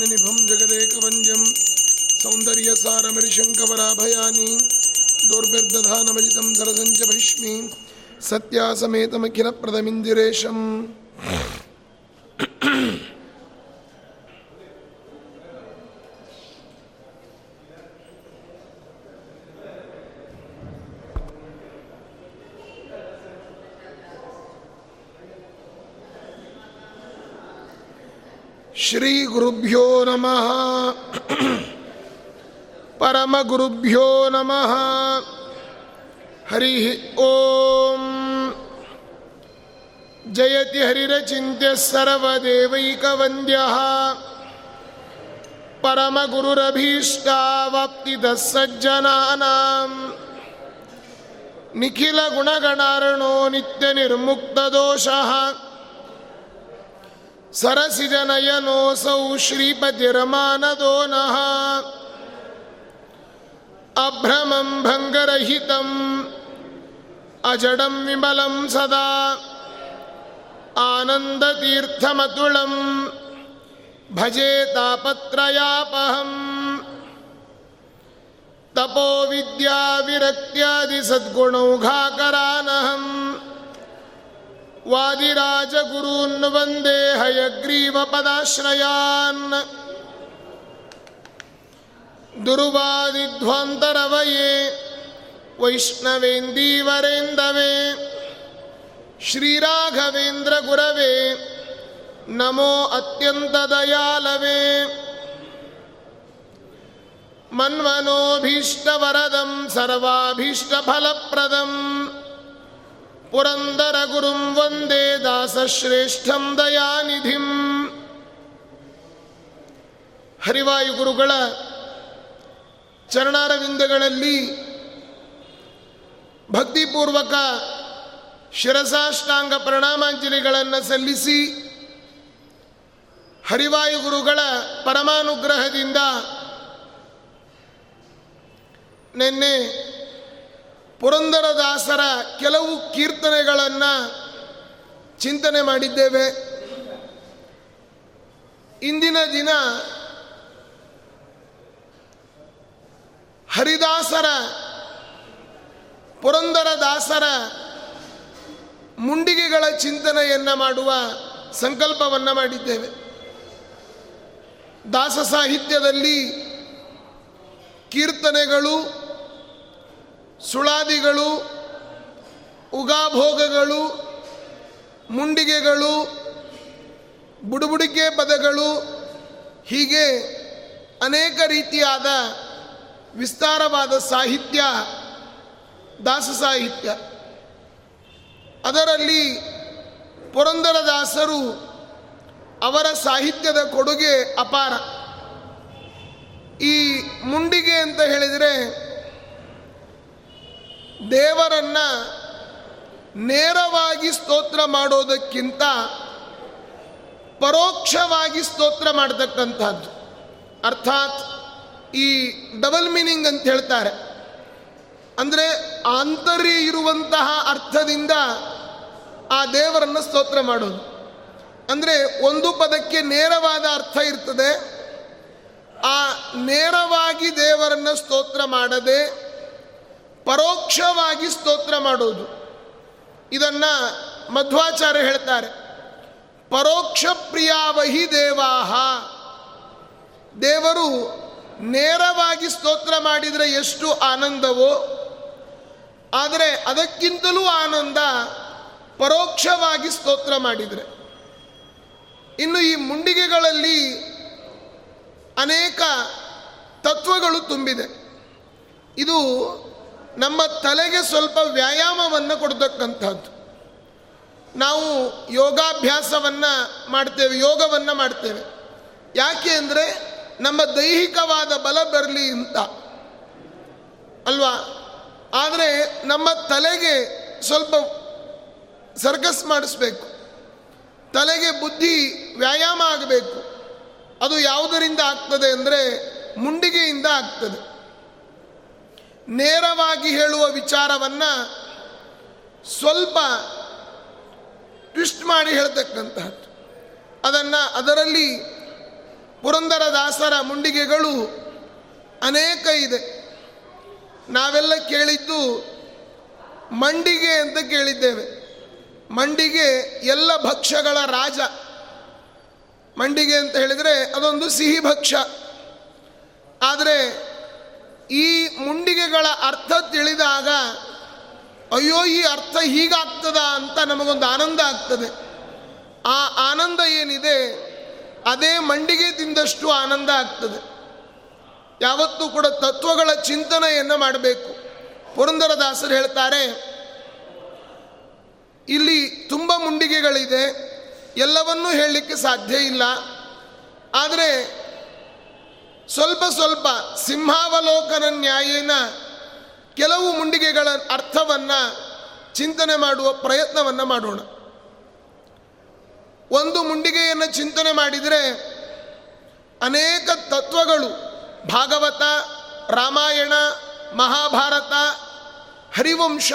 निभं जगदेकवन्द्यं सौन्दर्यसारमरिशङ्कवराभयानि दोर्भिर्दधानमजितं सरसञ्च भैष्मि सत्यासमेतमखिलप्रदमिन्दिरेशम् परमगुरुभ्यो नमः। हरिः ॐ जयति हरिरचिन्त्यः सर्वदेवैकवन्द्यः। परमगुरुरभीष्टावाप्तिदः सज्जनानाम् निखिलगुणगणार्णो नित्यनिर्मुक्तदोषः। सरसिजनयनोऽसौ श्रीपतिरमानदो नः। अभ्रमं भङ्गरहितम् अजडं विमलं सदा आनन्दतीर्थमतुलं भजे तापत्रयापहम् तपोविद्याविरक्त्यादिसद्गुणौघाकरानहम् वादिराजगुरून् वन्दे हयग्रीवपदाश्रयान् दुर्वादिध्वान्तरवये वैष्णवेन्दीवरेन्दवे श्रीराघवेन्द्रगुरवे नमो अत्यन्तदयालवे मन्मनोभीष्टवरदं सर्वाभीष्टफलप्रदम् ಪುರಂದರಗುರುಂ ವಂದೇ ದಾಸಶ್ರೇಷ್ಠಂ ದಯಾನಿಧಿಂ ಹರಿವಾಯು ಗುರುಗಳ ಚರಣಾರವಿಂದಗಳಲ್ಲಿ ಭಕ್ತಿಪೂರ್ವಕ ಶಿರಸಾಷ್ಟಾಂಗ ಪ್ರಣಾಮಾಂಜಲಿಗಳನ್ನು ಸಲ್ಲಿಸಿ ಹರಿವಾಯುಗುರುಗಳ ಪರಮಾನುಗ್ರಹದಿಂದ ನಿನ್ನೆ ಪುರಂದರದಾಸರ ಕೆಲವು ಕೀರ್ತನೆಗಳನ್ನು ಚಿಂತನೆ ಮಾಡಿದ್ದೇವೆ. ಇಂದಿನ ದಿನ ಹರಿದಾಸರ ಪುರಂದರದಾಸರ ಮುಂಡಿಗೆಗಳ ಚಿಂತನೆಯನ್ನು ಮಾಡುವ ಸಂಕಲ್ಪವನ್ನು ಮಾಡಿದ್ದೇವೆ. ದಾಸ ಸಾಹಿತ್ಯದಲ್ಲಿ ಕೀರ್ತನೆಗಳು, ಸುಳಾದಿಗಳು, ಉಗಾಭೋಗಗಳು, ಮುಂಡಿಗೆಗಳು, ಬುಡುಬುಡಿಕೆ ಪದಗಳು ಹೀಗೆ ಅನೇಕ ರೀತಿಯಾದ ವಿಸ್ತಾರವಾದ ಸಾಹಿತ್ಯ, ದಾಸ ಸಾಹಿತ್ಯ. ಅದರಲ್ಲಿ ಪುರಂದರದಾಸರು ಅವರ ಸಾಹಿತ್ಯದ ಕೊಡುಗೆ ಅಪಾರ. ಈ ಮುಂಡಿಗೆ ಅಂತ ಹೇಳಿದರೆ ದೇವರನ್ನ ನೇರವಾಗಿ ಸ್ತೋತ್ರ ಮಾಡೋದಕ್ಕಿಂತ ಪರೋಕ್ಷವಾಗಿ ಸ್ತೋತ್ರ ಮಾಡತಕ್ಕಂಥದ್ದು ಅರ್ಥಾತ್ ಈ ಡಬಲ್ ಮೀನಿಂಗ್ ಅಂತ ಹೇಳ್ತಾರೆ. ಅಂದರೆ ಆಂತರ್ಯ ಇರುವಂತಹ ಅರ್ಥದಿಂದ ಆ ದೇವರನ್ನು ಸ್ತೋತ್ರ ಮಾಡೋದು. ಅಂದರೆ ಒಂದು ಪದಕ್ಕೆ ನೇರವಾದ ಅರ್ಥ ಇರ್ತದೆ. ಆ ನೇರವಾಗಿ ದೇವರನ್ನು ಸ್ತೋತ್ರ ಮಾಡದೆ ಪರೋಕ್ಷವಾಗಿ ಸ್ತೋತ್ರ ಮಾಡೋದು. ಇದನ್ನು ಮಧ್ವಾಚಾರ್ಯ ಹೇಳ್ತಾರೆ. ಪರೋಕ್ಷ ಪ್ರಿಯಾವಹಿ ದೇವಾಹ. ದೇವರು ನೇರವಾಗಿ ಸ್ತೋತ್ರ ಮಾಡಿದರೆ ಎಷ್ಟು ಆನಂದವೋ. ಆದರೆ ಅದಕ್ಕಿಂತಲೂ ಆನಂದ ಪರೋಕ್ಷವಾಗಿ ಸ್ತೋತ್ರ ಮಾಡಿದರೆ. ಇನ್ನು ಈ ಮುಂಡಿಗೆಗಳಲ್ಲಿ ಅನೇಕ ತತ್ವಗಳು ತುಂಬಿದೆ. ಇದು ನಮ್ಮ ತಲೆಗೆ ಸ್ವಲ್ಪ ವ್ಯಾಯಾಮವನ್ನು ಕೊಡ್ತಕ್ಕಂಥದ್ದು. ನಾವು ಯೋಗಾಭ್ಯಾಸವನ್ನು ಮಾಡ್ತೇವೆ, ಯೋಗವನ್ನು ಮಾಡ್ತೇವೆ. ಯಾಕೆ ಅಂದರೆ ನಮ್ಮ ದೈಹಿಕವಾದ ಬಲ ಬರಲಿ ಅಂತ. ಅಲ್ವಾ? ಆದರೆ ನಮ್ಮ ತಲೆಗೆ ಸ್ವಲ್ಪ ಸರ್ಕಸ್ ಮಾಡಿಸ್ಬೇಕು. ತಲೆಗೆ ಬುದ್ಧಿ ವ್ಯಾಯಾಮ ಆಗಬೇಕು. ಅದು ಯಾವುದರಿಂದ ಆಗ್ತದೆ ಅಂದರೆ ಮುಂಡಿಗೆಯಿಂದ ಆಗ್ತದೆ. ನೇರವಾಗಿ ಹೇಳುವ ವಿಚಾರವನ್ನು ಸ್ವಲ್ಪ ಟ್ವಿಸ್ಟ್ ಮಾಡಿ ಹೇಳ್ತಕ್ಕಂತಹದ್ದು. ಅದನ್ನು ಅದರಲ್ಲಿ ಪುರಂದರದಾಸರ ಮುಂಡಿಗೆಗಳು ಅನೇಕ ಇದೆ. ನಾವೆಲ್ಲ ಕೇಳಿದ್ದು ಮಂಡಿಗೆ ಅಂತ ಕೇಳಿದ್ದೇವೆ. ಮಂಡಿಗೆ ಎಲ್ಲ ಭಕ್ಷ್ಯಗಳ ರಾಜ. ಮಂಡಿಗೆ ಅಂತ ಹೇಳಿದರೆ ಅದೊಂದು ಸಿಹಿ ಭಕ್ಷ್ಯ ಆದರೆ ಈ ಮುಂಡಿಗೆಗಳ ಅರ್ಥ ತಿಳಿದಾಗ, ಅಯ್ಯೋ ಈ ಅರ್ಥ ಹೀಗಾಗ್ತದ ಅಂತ ನಮಗೊಂದು ಆನಂದ ಆಗ್ತದೆ. ಆ ಆನಂದ ಏನಿದೆ? ಅದೇ ಮಂಡಿಗೆ ತಿಂದಷ್ಟು ಆನಂದ ಆಗ್ತದೆ. ಯಾವತ್ತೂ ಕೂಡ ತತ್ವಗಳ ಚಿಂತನೆಯನ್ನು ಮಾಡಬೇಕು. ಪುರಂದರದಾಸರು ಹೇಳ್ತಾರೆ, ಇಲ್ಲಿ ತುಂಬ ಮುಂಡಿಗೆಗಳಿದೆ, ಎಲ್ಲವನ್ನೂ ಹೇಳಲಿಕ್ಕೆ ಸಾಧ್ಯ ಇಲ್ಲ. ಆದರೆ ಸ್ವಲ್ಪ ಸ್ವಲ್ಪ ಸಿಂಹಾವಲೋಕನ ನ್ಯಾಯನ ಕೆಲವು ಮುಂಡಿಗೆಗಳ ಅರ್ಥವನ್ನು ಚಿಂತನೆ ಮಾಡುವ ಪ್ರಯತ್ನವನ್ನು ಮಾಡೋಣ. ಒಂದು ಮುಂಡಿಗೆಯನ್ನು ಚಿಂತನೆ ಮಾಡಿದರೆ ಅನೇಕ ತತ್ವಗಳು, ಭಾಗವತ, ರಾಮಾಯಣ, ಮಹಾಭಾರತ, ಹರಿವಂಶ,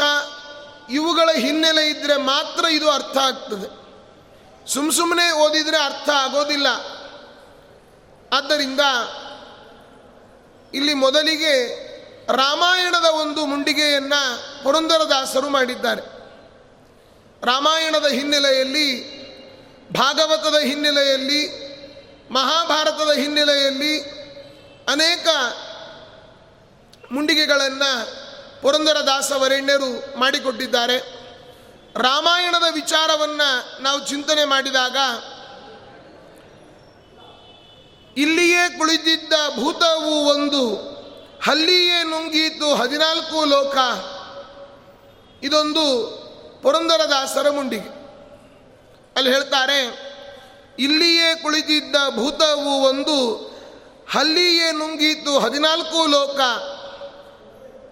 ಇವುಗಳ ಹಿನ್ನೆಲೆ ಇದ್ದರೆ ಮಾತ್ರ ಇದು ಅರ್ಥ ಆಗ್ತದೆ. ಸುಮ್ ಸುಮ್ಮನೆ ಓದಿದರೆ ಅರ್ಥ ಆಗೋದಿಲ್ಲ. ಆದ್ದರಿಂದ ಇಲ್ಲಿ ಮೊದಲಿಗೆ ರಾಮಾಯಣದ ಒಂದು ಮುಂಡಿಗೆಯನ್ನು ಪುರಂದರದಾಸರು ಮಾಡಿದ್ದಾರೆ. ರಾಮಾಯಣದ ಹಿನ್ನೆಲೆಯಲ್ಲಿ ಭಾಗವತದ ಹಿನ್ನೆಲೆಯಲ್ಲಿ, ಮಹಾಭಾರತದ ಹಿನ್ನೆಲೆಯಲ್ಲಿ ಅನೇಕ ಮುಂಡಿಗೆಗಳನ್ನು ಪುರಂದರದಾಸ ವರೆಣ್ಯರು ಮಾಡಿಕೊಟ್ಟಿದ್ದಾರೆ. ರಾಮಾಯಣದ ವಿಚಾರವನ್ನು ನಾವು ಚಿಂತನೆ ಮಾಡಿದಾಗ, ಇಲ್ಲಿಯೇ ಕುಳಿತಿದ್ದ ಭೂತವು ಒಂದು, ಹಲ್ಲಿಯೇ ನುಂಗೀತು ಹದಿನಾಲ್ಕು ಲೋಕ, ಇದೊಂದು ಪುರಂದರದಾಸರ ಮುಂಡಿಗೆ. ಅಲ್ಲಿ ಹೇಳ್ತಾರೆ, ಇಲ್ಲಿಯೇ ಕುಳಿತಿದ್ದ ಭೂತವು ಒಂದು ಅಲ್ಲಿಯೇ ನುಂಗಿತು ಹದಿನಾಲ್ಕು ಲೋಕ.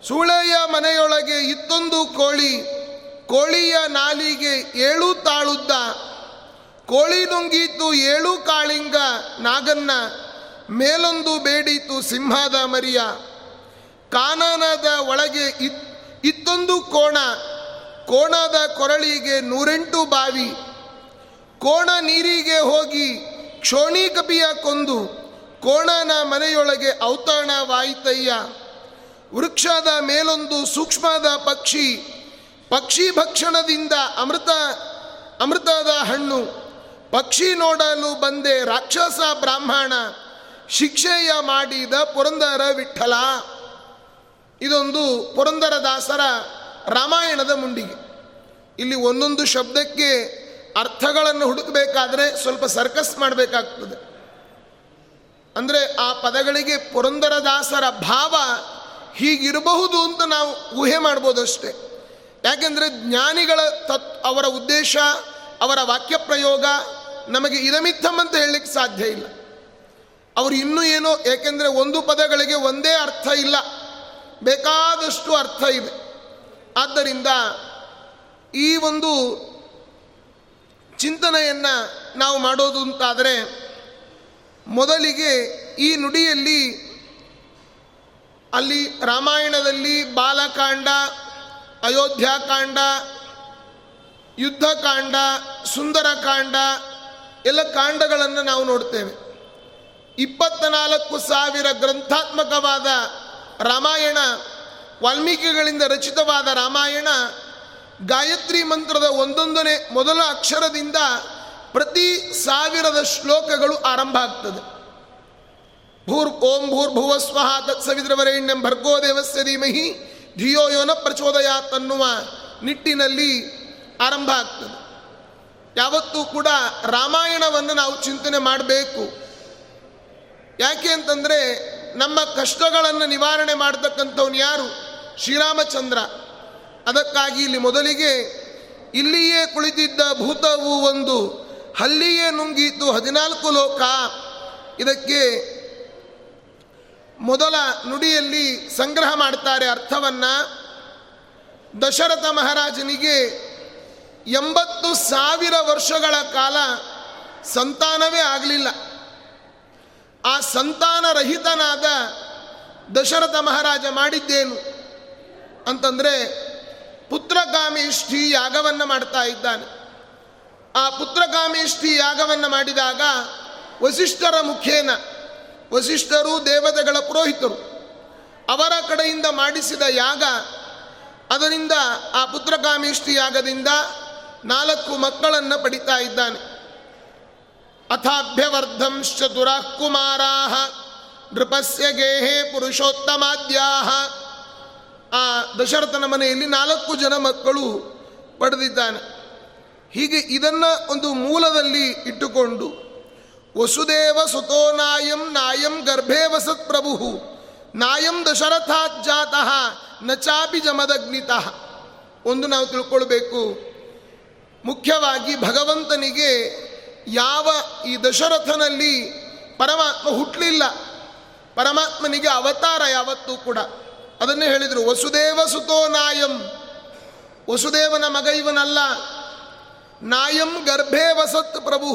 ಸೂಳೆಯ ಮನೆಯೊಳಗೆ ಇತ್ತೊಂದು ಕೋಳಿ, ಕೋಳಿಯ ನಾಲಿಗೆ ಏಳು ತಾಳುದ್ದ. ಕೋಳಿ ನುಂಗೀತು ಏಳು ಕಾಳಿಂಗ ನಾಗನ್ನ, ಮೇಲೊಂದು ಬೇಡಿತು ಸಿಂಹದ ಮರಿಯ. ಕಾನನದ ಒಳಗೆ ಇತ್ತೊಂದು ಕೋಣ, ಕೋಣದ ಕೊರಳಿಗೆ ನೂರೆಂಟು ಬಾವಿ. ಕೋಣ ನೀರಿಗೆ ಹೋಗಿ ಕ್ಷೋಣಿ ಕಪಿಯ ಕೊಂದು ಕೋಣನ ಮನೆಯೊಳಗೆ ಔತಣವಾಯಿತಯ್ಯ. ವೃಕ್ಷದ ಮೇಲೊಂದು ಸೂಕ್ಷ್ಮದ ಪಕ್ಷಿ ಪಕ್ಷಿ ಭಕ್ಷಣದಿಂದ ಅಮೃತ, ಅಮೃತದ ಹಣ್ಣು. ಪಕ್ಷಿ ನೋಡಲು ಬಂದೆ ರಾಕ್ಷಸ ಬ್ರಾಹ್ಮಣ, ಶಿಕ್ಷೆಯ ಮಾಡಿದ ಪುರಂದರ ವಿಠಲ. ಇದೊಂದು ಪುರಂದರದಾಸರ ರಾಮಾಯಣದ ಮುಂಡಿಗೆ. ಇಲ್ಲಿ ಒಂದೊಂದು ಶಬ್ದಕ್ಕೆ ಅರ್ಥಗಳನ್ನು ಹುಡುಕಬೇಕಾದ್ರೆ ಸ್ವಲ್ಪ ಸರ್ಕಸ್ ಮಾಡಬೇಕಾಗ್ತದೆ. ಅಂದರೆ ಆ ಪದಗಳಿಗೆ ಪುರಂದರದಾಸರ ಭಾವ ಹೀಗಿರಬಹುದು ಅಂತ ನಾವು ಊಹೆ ಮಾಡ್ಬೋದು ಅಷ್ಟೇ. ಯಾಕೆಂದರೆ ಜ್ಞಾನಿಗಳ ತತ್, ಅವರ ಉದ್ದೇಶ, ಅವರ ವಾಕ್ಯ ಪ್ರಯೋಗ ನಮಗೆ ಇದಮಿತ್ತಮ್ ಅಂತ ಹೇಳಲಿಕ್ಕೆ ಸಾಧ್ಯ ಇಲ್ಲ. ಅವರು ಇನ್ನೂ ಏನೋ, ಏಕೆಂದರೆ ಒಂದು ಪದಗಳಿಗೆ ಒಂದೇ ಅರ್ಥ ಇಲ್ಲ. ಬೇಕಾದಷ್ಟು ಅರ್ಥ ಇದೆ. ಆದ್ದರಿಂದ ಈ ಒಂದು ಚಿಂತನೆಯನ್ನು ನಾವು ಮಾಡೋದು ಅಂತಾದರೆ ಮೊದಲಿಗೆ ಈ ನುಡಿಯಲ್ಲಿ ಅಲ್ಲಿ ರಾಮಾಯಣದಲ್ಲಿ ಬಾಲಕಾಂಡ, ಅಯೋಧ್ಯಾಕಾಂಡ, ಯುದ್ಧಕಾಂಡ, ಸುಂದರಕಾಂಡ ಎಲ್ಲ ಕಾಂಡಗಳನ್ನು ನಾವು ನೋಡ್ತೇವೆ. ಇಪ್ಪತ್ತ ನಾಲ್ಕು ಸಾವಿರ ಗ್ರಂಥಾತ್ಮಕವಾದ ರಾಮಾಯಣ, ವಾಲ್ಮೀಕಿಗಳಿಂದ ರಚಿತವಾದ ರಾಮಾಯಣ ಗಾಯತ್ರಿ ಮಂತ್ರದ ಒಂದೊಂದನೇ ಮೊದಲ ಅಕ್ಷರದಿಂದ ಪ್ರತಿ ಸಾವಿರದ ಶ್ಲೋಕಗಳು ಆರಂಭ ಆಗ್ತದೆ. ಭೂರ್ ಓಂ ಭೂರ್ಭುವ ಸ್ವಹ ತತ್ಸವಿದ್ರವರೇಣ್ಯಂ ಭರ್ಗೋ ದೇವಸ್ಯ ಧೀಮಹಿ ಧಿಯೋ ಯೋನ ಪ್ರಚೋದಯಾತ್ ಅನ್ನುವ ನಿಟ್ಟಿನಲ್ಲಿ ಆರಂಭ ಆಗ್ತದೆ. ಯಾವತ್ತೂ ಕೂಡ ರಾಮಾಯಣವನ್ನು ನಾವು ಚಿಂತನೆ ಮಾಡಬೇಕು. ಯಾಕೆ ಅಂತಂದರೆ ನಮ್ಮ ಕಷ್ಟಗಳನ್ನು ನಿವಾರಣೆ ಮಾಡತಕ್ಕಂಥವ್ನು ಯಾರು? ಶ್ರೀರಾಮಚಂದ್ರ. ಅದಕ್ಕಾಗಿ ಇಲ್ಲಿ ಮೊದಲಿಗೆ ಇಲ್ಲಿಯೇ ಕುಳಿತಿದ್ದ ಭೂತವು ಒಂದು ಹಲ್ಲಿಯೇ ನುಂಗಿತು ಹದಿನಾಲ್ಕು ಲೋಕ. ಇದಕ್ಕೆ ಮೊದಲ ನುಡಿಯಲ್ಲಿ ಸಂಗ್ರಹ ಮಾಡ್ತಾರೆ ಅರ್ಥವನ್ನು. ದಶರಥ ಮಹಾರಾಜನಿಗೆ ಎಂಬತ್ತು ಸಾವಿರ ವರ್ಷಗಳ ಕಾಲ ಸಂತಾನವೇ ಆಗಲಿಲ್ಲ. ಆ ಸಂತಾನರಹಿತನಾದ ದಶರಥ ಮಹಾರಾಜ ಮಾಡಿದ್ದೇನು ಅಂತಂದರೆ ಪುತ್ರಗಾಮೇಷ್ಠಿ ಯಾಗವನ್ನು ಮಾಡ್ತಾ ಇದ್ದಾನೆ. ಆ ಪುತ್ರಗಾಮೇಷ್ಠಿ ಯಾಗವನ್ನು ಮಾಡಿದಾಗ ವಸಿಷ್ಠರ ಮುಖೇನ, ವಸಿಷ್ಠರು ದೇವತೆಗಳ ಪುರೋಹಿತರು ಅವರ ಕಡೆಯಿಂದ ಮಾಡಿಸಿದ ಯಾಗ, ಅದರಿಂದ ಆ ಪುತ್ರಕಾಮೇಷ್ಠಿ ಯಾಗದಿಂದ ನಾಲ್ಕು ಮಕ್ಕಳನ್ನು ಪಡಿತಾ ಇದ್ದಾನೆ. ಅಥಾಭ್ಯವರ್ಧಂಶ್ಚತುರಃ ಕುಮಾರಾ ನೃಪಸ್ಯ ಗೇಹೇ ಪುರುಷೋತ್ತಮಾದ್ಯಾ. ಆ ದಶರಥನ ಮನೆಯಲ್ಲಿ ನಾಲ್ಕು ಜನ ಮಕ್ಕಳು ಪಡೆದಿದ್ದಾನೆ. ಹೀಗೆ ಇದನ್ನು ಒಂದು ಮೂಲದಲ್ಲಿ ಇಟ್ಟುಕೊಂಡು, ವಸುದೇವ ಸುತೋ ನಾಯಂ ನಾಯಂ ಗರ್ಭೇ ವಸತ್ ಪ್ರಭು, ನಾಯಂ ದಶರಥಾಜ್ಜಾತಃ ನಚಾಪಿ ಜಮದಗ್ನಿತಃ. ಒಂದು ನಾವು ತಿಳ್ಕೊಳ್ಬೇಕು, ಮುಖ್ಯವಾಗಿ ಭಗವಂತನಿಗೆ ಯಾವ ಈ ದಶರಥನಲ್ಲಿ ಪರಮಾತ್ಮ ಹುಟ್ಟಲಿಲ್ಲ ಪರಮಾತ್ಮನಿಗೆ ಅವತಾರ ಯಾವತ್ತೂ ಕೂಡ. ಅದನ್ನೇ ಹೇಳಿದರು, ವಸುದೇವ ಸುತೋ ನಾಯಂ. ವಸುದೇವನ ಮಗ ಇವನಲ್ಲ. ನಾಯಂ ಗರ್ಭೇ ವಸತ್ ಪ್ರಭು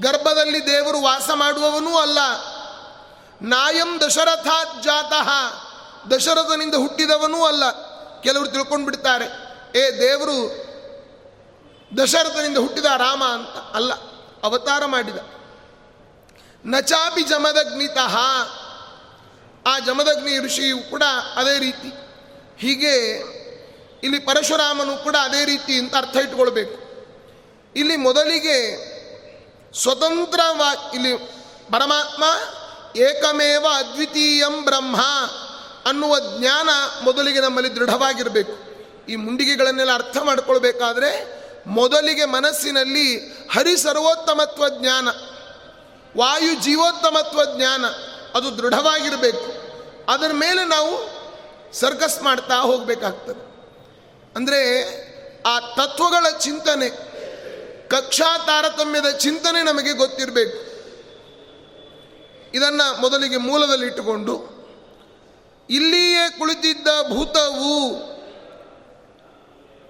ಗರ್ಭದಲ್ಲಿ ದೇವರು ವಾಸ ಮಾಡುವವನೂ ಅಲ್ಲ. ನಾಯಂ ದಶರಥಾತ್ ಜಾತಃ. ದಶರಥನಿಂದ ಹುಟ್ಟಿದವನೂ ಅಲ್ಲ. ಕೆಲವರು ತಿಳ್ಕೊಂಡು ಬಿಡ್ತಾರೆ ಏ ದೇವರು, ದಶರಥನಿಂದ ಹುಟ್ಟಿದ ರಾಮ ಅಂತ ಅಲ್ಲ, ಅವತಾರ ಮಾಡಿದ. ನಚಾಪಿ ಜಮದಗ್ನಿತಃ ಆ ಜಮದಗ್ನಿ ಋಷಿಯು ಕೂಡ ಅದೇ ರೀತಿ. ಹೀಗೆ ಇಲ್ಲಿ ಪರಶುರಾಮನು ಕೂಡ ಅದೇ ರೀತಿ ಅಂತ ಅರ್ಥ ಇಟ್ಕೊಳ್ಬೇಕು ಇಲ್ಲಿ ಮೊದಲಿಗೆ ಸ್ವತಂತ್ರವಾಗಿ ಇಲ್ಲಿ ಪರಮಾತ್ಮ ಏಕಮೇವ ಅದ್ವಿತೀಯಂ ಬ್ರಹ್ಮ ಅನ್ನುವ ಜ್ಞಾನ ಮೊದಲಿಗೆ ನಮ್ಮಲ್ಲಿ ದೃಢವಾಗಿರಬೇಕು. ಈ ಮುಂಡಿಗೆಗಳನ್ನೆಲ್ಲ ಅರ್ಥ ಮಾಡ್ಕೊಳ್ಬೇಕಾದ್ರೆ ಮೊದಲಿಗೆ ಮನಸ್ಸಿನಲ್ಲಿ ಹರಿ ಸರ್ವೋತ್ತಮತ್ವ ಜ್ಞಾನ, ವಾಯು ಜೀವೋತ್ತಮತ್ವ ಜ್ಞಾನ ಅದು ದೃಢವಾಗಿರಬೇಕು. ಅದರ ಮೇಲೆ ನಾವು ಸರ್ಕಸ್ ಮಾಡ್ತಾ ಹೋಗಬೇಕಾಗ್ತದೆ. ಅಂದರೆ ಆ ತತ್ವಗಳ ಚಿಂತನೆ, ಕಕ್ಷಾ ತಾರತಮ್ಯದ ಚಿಂತನೆ ನಮಗೆ ಗೊತ್ತಿರಬೇಕು. ಇದನ್ನು ಮೊದಲಿಗೆ ಮೂಲದಲ್ಲಿ ಇಟ್ಟುಕೊಂಡು, ಇಲ್ಲಿಯೇ ಕುಳಿತಿದ್ದ ಭೂತವು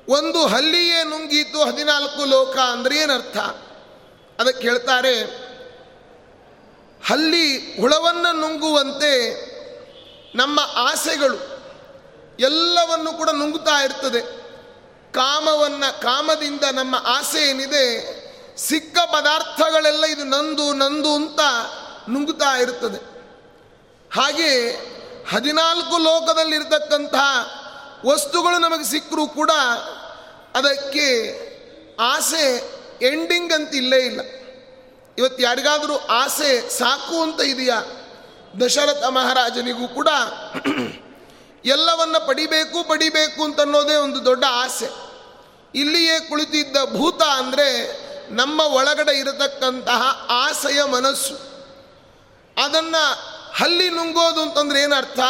ಒಂದು ಹಲ್ಲಿಯೇ ನುಂಗಿತು ಹದಿನಾಲ್ಕು ಲೋಕ ಅಂದರೆ ಏನರ್ಥ? ಅದಕ್ಕೆ ಹೇಳ್ತಾರೆ, ಹಲ್ಲಿ ಹುಳವನ್ನು ನುಂಗುವಂತೆ ನಮ್ಮ ಆಸೆಗಳು ಎಲ್ಲವನ್ನು ಕೂಡ ನುಂಗುತ್ತಾ ಇರ್ತದೆ. ಕಾಮವನ್ನು, ಕಾಮದಿಂದ ನಮ್ಮ ಆಸೆ ಏನಿದೆ, ಸಿಕ್ಕ ಪದಾರ್ಥಗಳೆಲ್ಲ ಇದು ನಂದು ನಂದು ಅಂತ ನುಂಗುತ್ತಾ ಇರ್ತದೆ. ಹಾಗೆ ಹದಿನಾಲ್ಕು ಲೋಕದಲ್ಲಿರ್ತಕ್ಕಂತಹ ವಸ್ತುಗಳು ನಮಗೆ ಸಿಕ್ಕರೂ ಕೂಡ ಅದಕ್ಕೆ ಆಸೆ ಎಂಡಿಂಗ್ ಅಂತ ಇಲ್ಲೇ ಇಲ್ಲ. ಇವತ್ತು ಯಾರಿಗಾದರೂ ಆಸೆ ಸಾಕು ಅಂತ ಇದೆಯಾ? ದಶರಥ ಮಹಾರಾಜನಿಗೂ ಕೂಡ ಎಲ್ಲವನ್ನ ಪಡಿಬೇಕು ಪಡಿಬೇಕು ಅಂತ ಅನ್ನೋದೇ ಒಂದು ದೊಡ್ಡ ಆಸೆ. ಇಲ್ಲಿಯೇ ಕುಳಿತಿದ್ದ ಭೂತ ಅಂದರೆ ನಮ್ಮ ಒಳಗಡೆ ಇರತಕ್ಕಂತಹ ಆಸೆಯ ಮನಸ್ಸು. ಅದನ್ನು ಹಲ್ಲಿ ನುಂಗೋದು ಅಂತಂದ್ರೆ ಏನರ್ಥ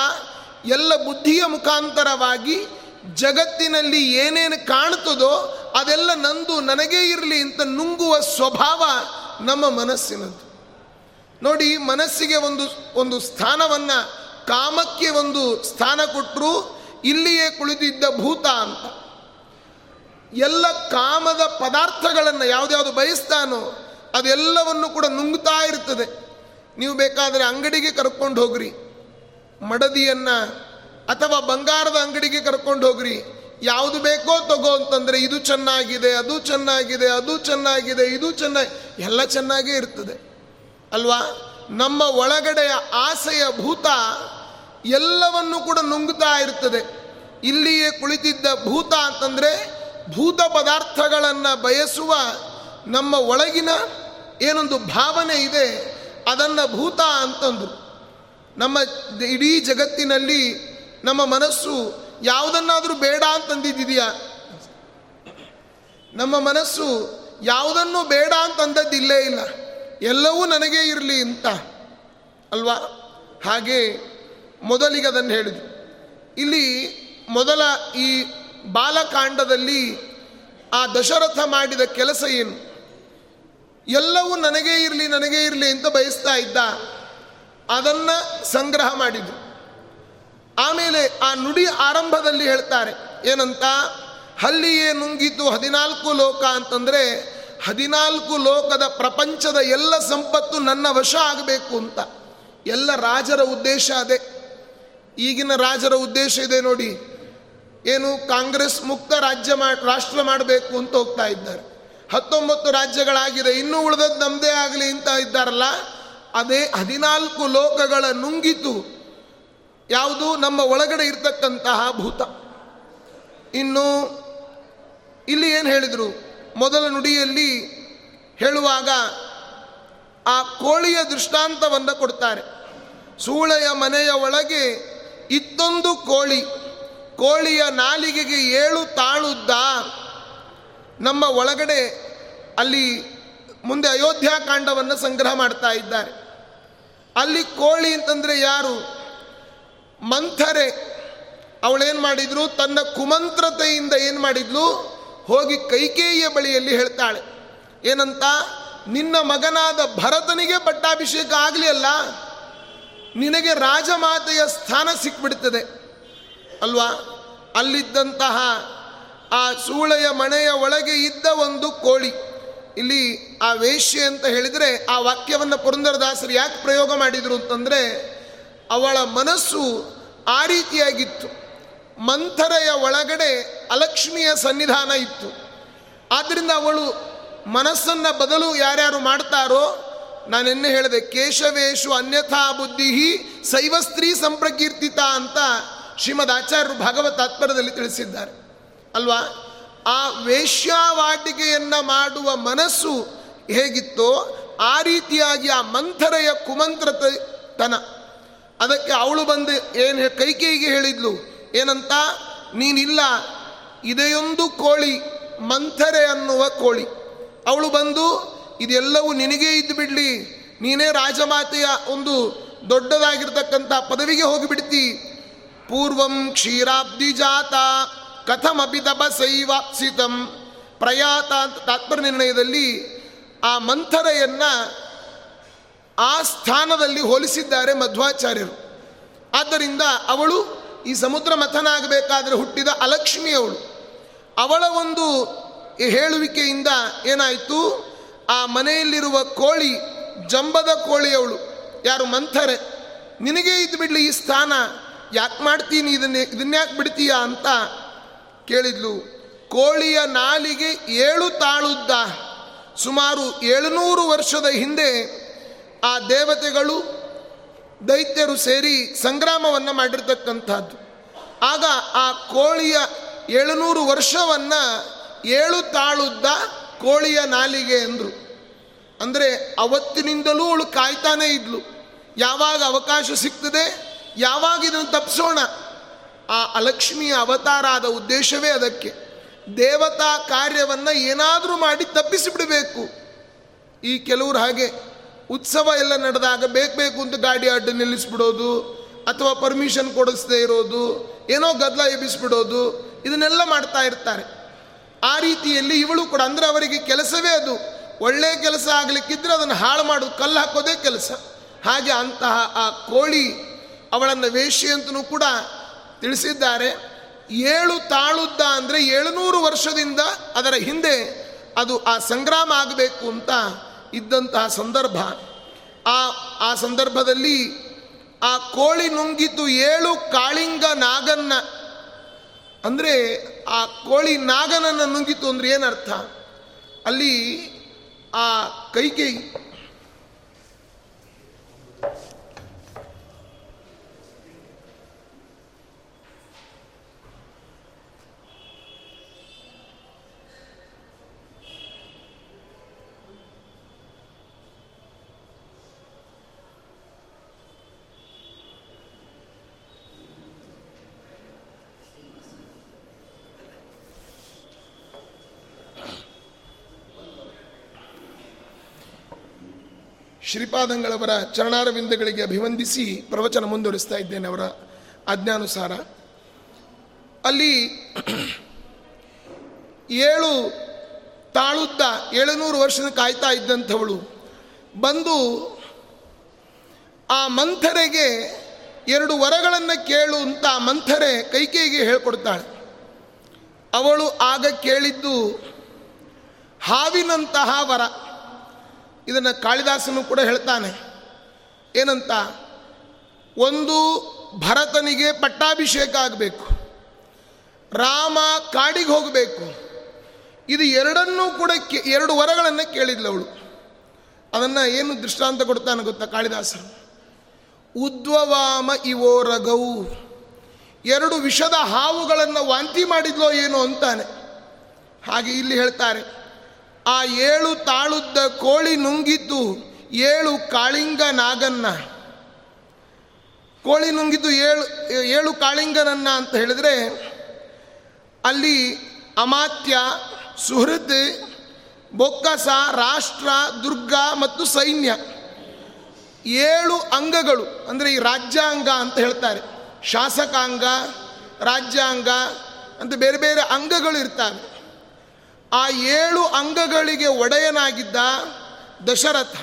ಎಲ್ಲ ಬುದ್ಧಿಯ ಮುಖಾಂತರವಾಗಿ ಜಗತ್ತಿನಲ್ಲಿ ಏನೇನು ಕಾಣ್ತದೋ ಅದೆಲ್ಲ ನಂದು, ನನಗೇ ಇರಲಿ ಅಂತ ನುಂಗುವ ಸ್ವಭಾವ ನಮ್ಮ ಮನಸ್ಸಿನದ್ದು. ನೋಡಿ ಮನಸ್ಸಿಗೆ ಒಂದು ಒಂದು ಸ್ಥಾನವನ್ನು, ಕಾಮಕ್ಕೆ ಒಂದು ಸ್ಥಾನ ಕೊಟ್ಟರು ಇಲ್ಲಿಯೇ ಕುಳಿತಿದ್ದ ಭೂತ ಅಂತ. ಎಲ್ಲ ಕಾಮದ ಪದಾರ್ಥಗಳನ್ನು ಯಾವುದ್ಯಾವುದು ಬಯಸ್ತಾನೋ ಅದೆಲ್ಲವನ್ನು ಕೂಡ ನುಂಗ್ತಾ ಇರ್ತದೆ. ನೀವು ಬೇಕಾದರೆ ಅಂಗಡಿಗೆ ಕರ್ಕೊಂಡು ಹೋಗ್ರಿ. ಮಡದಿಯನ್ನು ಅಥವಾ ಬಂಗಾರದ ಅಂಗಡಿಗೆ ಕರ್ಕೊಂಡು ಹೋಗ್ರಿ. ಯಾವುದು ಬೇಕೋ ತಗೋ ಅಂತಂದರೆ ಇದು ಚೆನ್ನಾಗಿದೆ, ಅದು ಚೆನ್ನಾಗಿದೆ ಅದು ಚೆನ್ನಾಗಿದೆ, ಇದು ಚೆನ್ನಾಗಿ, ಎಲ್ಲ ಚೆನ್ನಾಗೇ ಇರ್ತದೆ. ಅಲ್ವಾ? ನಮ್ಮ ಒಳಗಡೆಯ ಆಸೆಯ ಭೂತ ಎಲ್ಲವನ್ನು ಕೂಡ ನುಂಗುತ್ತಾ ಇರ್ತದೆ. ಇಲ್ಲಿಯೇ ಕುಳಿತಿದ್ದ ಭೂತ ಅಂತಂದರೆ ಭೂತ ಪದಾರ್ಥಗಳನ್ನು ಬಯಸುವ ನಮ್ಮ ಒಳಗಿನ ಏನೊಂದು ಭಾವನೆ ಇದೆ, ಅದನ್ನು ಭೂತ ಅಂತಂದರು. ನಮ್ಮ ಇಡೀ ಜಗತ್ತಿನಲ್ಲಿ ನಮ್ಮ ಮನಸ್ಸು ಯಾವುದನ್ನಾದರೂ ಬೇಡ ಅಂತಂದಿದ್ದೀಯಾ? ನಮ್ಮ ಮನಸ್ಸು ಯಾವುದನ್ನು ಬೇಡ ಅಂತಂದದ್ದಿಲ್ಲೇ ಇಲ್ಲ. ಎಲ್ಲವೂ ನನಗೇ ಇರಲಿ ಅಂತ. ಅಲ್ವಾ? ಹಾಗೆ ಮೊದಲಿಗೆ ಅದನ್ನು ಹೇಳಿದರು. ಇಲ್ಲಿ ಮೊದಲ ಈ ಬಾಲಕಾಂಡದಲ್ಲಿ ಆ ದಶರಥ ಮಾಡಿದ ಕೆಲಸ ಏನು? ಎಲ್ಲವೂ ನನಗೇ ಇರಲಿ ನನಗೇ ಇರಲಿ ಅಂತ ಬಯಸ್ತಾ ಇದ್ದ, ಅದನ್ನು ಸಂಗ್ರಹ ಮಾಡಿದರು. ಆಮೇಲೆ ಆ ನುಡಿ ಆರಂಭದಲ್ಲಿ ಹೇಳ್ತಾರೆ, ಏನಂತ? ಹಲ್ಲಿಯೇ ನುಂಗಿತು ಹದಿನಾಲ್ಕು ಲೋಕ ಅಂತಂದರೆ ಹದಿನಾಲ್ಕು ಲೋಕದ ಪ್ರಪಂಚದ ಎಲ್ಲ ಸಂಪತ್ತು ನನ್ನ ವಶ ಆಗಬೇಕು ಅಂತ. ಎಲ್ಲ ರಾಜರ ಉದ್ದೇಶ ಅದೇ. ಈಗಿನ ರಾಜರ ಉದ್ದೇಶ ಇದೆ ನೋಡಿ. ಏನು ಕಾಂಗ್ರೆಸ್ ಮುಕ್ತ ರಾಜ್ಯ ರಾಷ್ಟ್ರ ಮಾಡಬೇಕು ಅಂತ ಹೋಗ್ತಾ ಇದ್ದಾರೆ. ಹತ್ತೊಂಬತ್ತು ರಾಜ್ಯಗಳಾಗಿದೆ. ಇನ್ನೂ ಉಳಿದದ್ದು ನಮ್ಮದೇ ಆಗಲಿ ಅಂತ ಇದ್ದಾರಲ್ಲ. ಅದೇ ಹದಿನಾಲ್ಕು ಲೋಕಗಳ ನುಂಗಿತು. ಯಾವುದು? ನಮ್ಮ ಒಳಗಡೆ ಇರ್ತಕ್ಕಂತಹ ಭೂತ. ಇನ್ನು, ಇಲ್ಲಿ ಏನು ಹೇಳಿದರು? ಮೊದಲ ನುಡಿಯಲ್ಲಿ ಹೇಳುವಾಗ ಆ ಕೋಳಿಯ ದೃಷ್ಟಾಂತವನ್ನು ಕೊಡ್ತಾರೆ. ಸೂಳೆಯ ಮನೆಯ ಒಳಗೆ ಇತ್ತೊಂದು ಕೋಳಿ. ಕೋಳಿಯ ನಾಲಿಗೆಗೆ ಏಳು ತಾಳುದ್ದ ನಮ್ಮ ಒಳಗಡೆ ಅಲ್ಲಿ ಮುಂದೆ ಅಯೋಧ್ಯಾಕಾಂಡವನ್ನು ಸಂಗ್ರಹ ಮಾಡ್ತಾ ಇದ್ದಾರೆ. ಅಲ್ಲಿ ಕೋಳಿ ಅಂತಂದರೆ ಯಾರು? ಮಂಥರೆ. ಅವಳೇನು ಮಾಡಿದ್ರು? ತನ್ನ ಕುಮಂತ್ರತೆಯಿಂದ ಏನು ಮಾಡಿದ್ಲು? ಹೋಗಿ ಕೈಕೇಯಿಯ ಬಳಿಯಲ್ಲಿ ಹೇಳ್ತಾಳೆ, ಏನಂತ, ನಿನ್ನ ಮಗನಾದ ಭರತನಿಗೆ ಪಟ್ಟಾಭಿಷೇಕ ಆಗಲಿ ಅಲ್ಲ, ನಿನಗೆ ರಾಜಮಾತೆಯ ಸ್ಥಾನ ಸಿಕ್ಬಿಡ್ತದೆ. ಅಲ್ವಾ? ಅಲ್ಲಿದ್ದಂತಹ ಆ ಸೂಳೆಯ ಮನೆಯ ಒಳಗೆ ಇದ್ದ ಒಂದು ಕೋಳಿ. ಇಲ್ಲಿ ಆ ವೇಶ್ಯ ಅಂತ ಹೇಳಿದರೆ ಆ ವಾಕ್ಯವನ್ನು ಪುರಂದರದಾಸರು ಯಾಕೆ ಪ್ರಯೋಗ ಮಾಡಿದರು ಅಂತಂದರೆ, ಅವಳ ಮನಸ್ಸು ಆ ರೀತಿಯಾಗಿತ್ತು. ಮಂಥರೆಯ ಒಳಗಡೆ ಅಲಕ್ಷ್ಮಿಯ ಸನ್ನಿಧಾನ ಇತ್ತು. ಆದ್ದರಿಂದ ಅವಳು ಮನಸ್ಸನ್ನು ಬದಲು ಯಾರ್ಯಾರು ಮಾಡ್ತಾರೋ, ನಾನೆನ್ನೆ ಹೇಳಿದೆ, ಕೇಶವೇಶು ಅನ್ಯಥಾ ಬುದ್ಧಿ ಶೈವ ಸ್ತ್ರೀ ಸಂಪ್ರಕೀರ್ತಿತ ಅಂತ ಶ್ರೀಮದ್ ಆಚಾರ್ಯರು ಭಾಗವತ ತಾತ್ಪರ್ಯದಲ್ಲಿ ತಿಳಿಸಿದ್ದಾರೆ. ಅಲ್ವಾ? ಆ ವೇಶ್ಯಾವಾಟಿಕೆಯನ್ನು ಮಾಡುವ ಮನಸ್ಸು ಹೇಗಿತ್ತೋ ಆ ರೀತಿಯಾಗಿ ಆ ಮಂಥರೆಯ ಕುಮಂತ್ರತನ ಅದಕ್ಕೆ ಅವಳು ಬಂದು ಏನು ಕೈಕೇಯಿಗೆ ಹೇಳಿದ್ಲು ಏನಂತ? ನೀನಿಲ್ಲ, ಇದೆಯೊಂದು ಕೋಳಿ, ಮಂಥರೆ ಅನ್ನುವ ಕೋಳಿ. ಅವಳು ಬಂದು, ಇದೆಲ್ಲವೂ ನಿನಗೇ ಇದ್ದು ಬಿಡಲಿ, ನೀನೇ ರಾಜಮಾತೆಯ ಒಂದು ದೊಡ್ಡದಾಗಿರ್ತಕ್ಕಂಥ ಪದವಿಗೆ ಹೋಗಿಬಿಡ್ತಿ. ಪೂರ್ವಂ ಕ್ಷೀರಾಬ್ದಿ ಜಾತ, ಕಥಮಪಿ ತಪಸೈವಾಪ್ಸಿತಂ ಪ್ರಯಾತ ಅಂತ ತಾತ್ಪರ್ಯ ನಿರ್ಣಯದಲ್ಲಿ ಆ ಮಂಥರೆಯನ್ನ ಆ ಸ್ಥಾನದಲ್ಲಿ ಹೋಲಿಸಿದ್ದಾರೆ ಮಧ್ವಾಚಾರ್ಯರು. ಆದ್ದರಿಂದ ಅವಳು ಈ ಸಮುದ್ರ ಮಥನ ಆಗಬೇಕಾದ್ರೆ ಹುಟ್ಟಿದ ಅಲಕ್ಷ್ಮಿಯವಳು. ಅವಳ ಒಂದು ಹೇಳುವಿಕೆಯಿಂದ ಏನಾಯಿತು? ಆ ಮನೆಯಲ್ಲಿರುವ ಕೋಳಿ, ಜಂಬದ ಕೋಳಿಯವಳು. ಯಾರು ಮಂಥರೆ ನಿನಗೆ ಇದು ಬಿಡಲಿ ಈ ಸ್ಥಾನ. ಯಾಕೆ ಮಾಡ್ತೀನಿ ಇದನ್ನೇ? ಇದನ್ಯಾಕೆ ಬಿಡ್ತೀಯ ಅಂತ ಕೇಳಿದ್ಲು. ಕೋಳಿಯ ನಾಲಿಗೆ ಏಳು ತಾಳುದ್ದ. ಸುಮಾರು ಏಳುನೂರು ವರ್ಷದ ಹಿಂದೆ ಆ ದೇವತೆಗಳು ದೈತ್ಯರು ಸೇರಿ ಸಂಗ್ರಾಮವನ್ನು ಮಾಡಿರ್ತಕ್ಕಂಥದ್ದು. ಆಗ ಆ ಕೋಳಿಯ ಏಳುನೂರು ವರ್ಷವನ್ನು ಏಳು ತಾಳುದ್ದ ಕೋಳಿಯ ನಾಲಿಗೆ ಅಂದರು. ಅಂದರೆ ಅವತ್ತಿನಿಂದಲೂ ಅವಳು ಕಾಯ್ತಾನೇ ಇದ್ಲು. ಯಾವಾಗ ಅವಕಾಶ ಸಿಗ್ತದೆ, ಯಾವಾಗ ಇದನ್ನು ತಪ್ಪಿಸೋಣ ಆ ಅಲಕ್ಷ್ಮಿಯ ಅವತಾರ ಆದ ಉದ್ದೇಶವೇ ಅದಕ್ಕೆ. ದೇವತಾ ಕಾರ್ಯವನ್ನು ಏನಾದರೂ ಮಾಡಿ ತಪ್ಪಿಸಿಬಿಡಬೇಕು. ಈ ಕೆಲವರು ಹಾಗೆ ಉತ್ಸವ ಎಲ್ಲ ನಡೆದಾಗ ಬೇಕು ಬೇಕು ಅಂತ ಗಾಡಿ ಅಡ್ಡ ನಿಲ್ಲಿಸ್ಬಿಡೋದು, ಅಥವಾ ಪರ್ಮಿಷನ್ ಕೊಡಿಸದೇ ಇರೋದು, ಏನೋ ಗದ್ದಲ ಎಬ್ಬಿಸ್ಬಿಡೋದು, ಇದನ್ನೆಲ್ಲ ಮಾಡ್ತಾ ಇರ್ತಾರೆ. ಆ ರೀತಿಯಲ್ಲಿ ಇವಳು ಕೂಡ, ಅಂದರೆ ಅವರಿಗೆ ಕೆಲಸವೇ ಅದು. ಒಳ್ಳೆಯ ಕೆಲಸ ಆಗಲಿಕ್ಕಿದ್ರೆ ಅದನ್ನು ಹಾಳು ಮಾಡೋದು, ಕಲ್ಲು ಹಾಕೋದೇ ಕೆಲಸ. ಹಾಗೆ ಅಂತಹ ಆ ಕೋಳಿ ಅವಳನ್ನು ವೇಷಿ ಅಂತಲೂ ಕೂಡ ತಿಳಿಸಿದ್ದಾರೆ. ಏಳು ತಾಳುದ್ದ ಅಂದರೆ ಏಳುನೂರು ವರ್ಷದಿಂದ ಅದರ ಹಿಂದೆ ಅದು ಆ ಸಂಗ್ರಾಮ ಆಗಬೇಕು ಅಂತ ಇದ್ದಂತಹ ಸಂದರ್ಭ. ಆ ಆ ಸಂದರ್ಭದಲ್ಲಿ ಆ ಕೋಳಿ ನುಂಗಿತು ಏಳು ಕಾಳಿಂಗ ನಾಗನ್ನ. ಅಂದರೆ ಆ ಕೋಳಿ ನಾಗನನ್ನು ನುಂಗಿತು ಅಂದ್ರೆ ಏನರ್ಥ? ಅಲ್ಲಿ ಆ ಕೈಕೇಯಿ ಶ್ರೀಪಾದಂಗಳವರ ಚರಣಾರವಿಂದಗಳಿಗೆ ಅಭಿವಂದಿಸಿ ಪ್ರವಚನ ಮುಂದುವರಿಸ್ತಾ ಇದ್ದೇನೆ ಅವರ ಆಜ್ಞಾನುಸಾರ. ಅಲ್ಲಿ ಏಳು ತಾಳುತ್ತಾ ಏಳುನೂರು ವರ್ಷದ ಕಾಯ್ತಾ ಇದ್ದಂಥವಳು ಬಂದು ಆ ಮಂಥರೆಗೆ ಎರಡು ವರಗಳನ್ನು ಕೇಳು ಅಂತ ಮಂಥರೆ ಕೈಕೇಯಿಗೆ ಹೇಳ್ಕೊಡ್ತಾಳೆ. ಅವಳು ಆಗ ಕೇಳಿದ್ದು ಹಾವಿನಂತಹ ವರ. ಇದನ್ನು ಕಾಳಿದಾಸನು ಕೂಡ ಹೇಳ್ತಾನೆ. ಏನಂತ? ಒಂದು ಭರತನಿಗೆ ಪಟ್ಟಾಭಿಷೇಕ ಆಗಬೇಕು. ರಾಮ ಕಾಡಿಗೆ ಹೋಗಬೇಕು. ಇದು ಎರಡನ್ನೂ ಕೂಡ ಎರಡು ವರಗಳನ್ನು ಕೇಳಿದ್ಲು ಅವಳು. ಅದನ್ನು ಏನು ದೃಷ್ಟಾಂತ ಕೊಡ್ತಾನೆ ಗೊತ್ತಾ ಕಾಳಿದಾಸರು? ಉದ್ವವಾಮ ಇವೋ ರಗವು ಎರಡು ವಿಷದ ಹಾವುಗಳನ್ನು ವಾಂತಿ ಮಾಡಿದ್ಲೋ ಏನೋ ಅಂತಾನೆ. ಹಾಗೆ ಇಲ್ಲಿ ಹೇಳ್ತಾರೆ. ಆ ಏಳು ತಾಳುದ್ದ ಕೋಳಿ ನುಂಗಿದ್ದು ಏಳು ಕಾಳಿಂಗ ನಾಗನ್ನ. ಕೋಳಿ ನುಂಗಿದ್ದು ಏಳು ಏಳು ಕಾಳಿಂಗನನ್ನ ಅಂತ ಹೇಳಿದ್ರೆ, ಅಲ್ಲಿ ಅಮಾತ್ಯ ಸುಹೃದ್ ಬೊಕ್ಕಸ, ರಾಷ್ಟ್ರ, ದುರ್ಗ ಮತ್ತು ಸೈನ್ಯ ಏಳು ಅಂಗಗಳು, ಅಂದರೆ ಈ ರಾಜ್ಯಾಂಗ ಅಂತ ಹೇಳ್ತಾರೆ. ಶಾಸಕಾಂಗ, ರಾಜ್ಯಾಂಗ ಅಂತ ಬೇರೆ ಬೇರೆ ಅಂಗಗಳು ಇರ್ತವೆ. ಆ ಏಳು ಅಂಗಗಳಿಗೆ ಒಡೆಯನಾಗಿದ್ದ ದಶರಥ.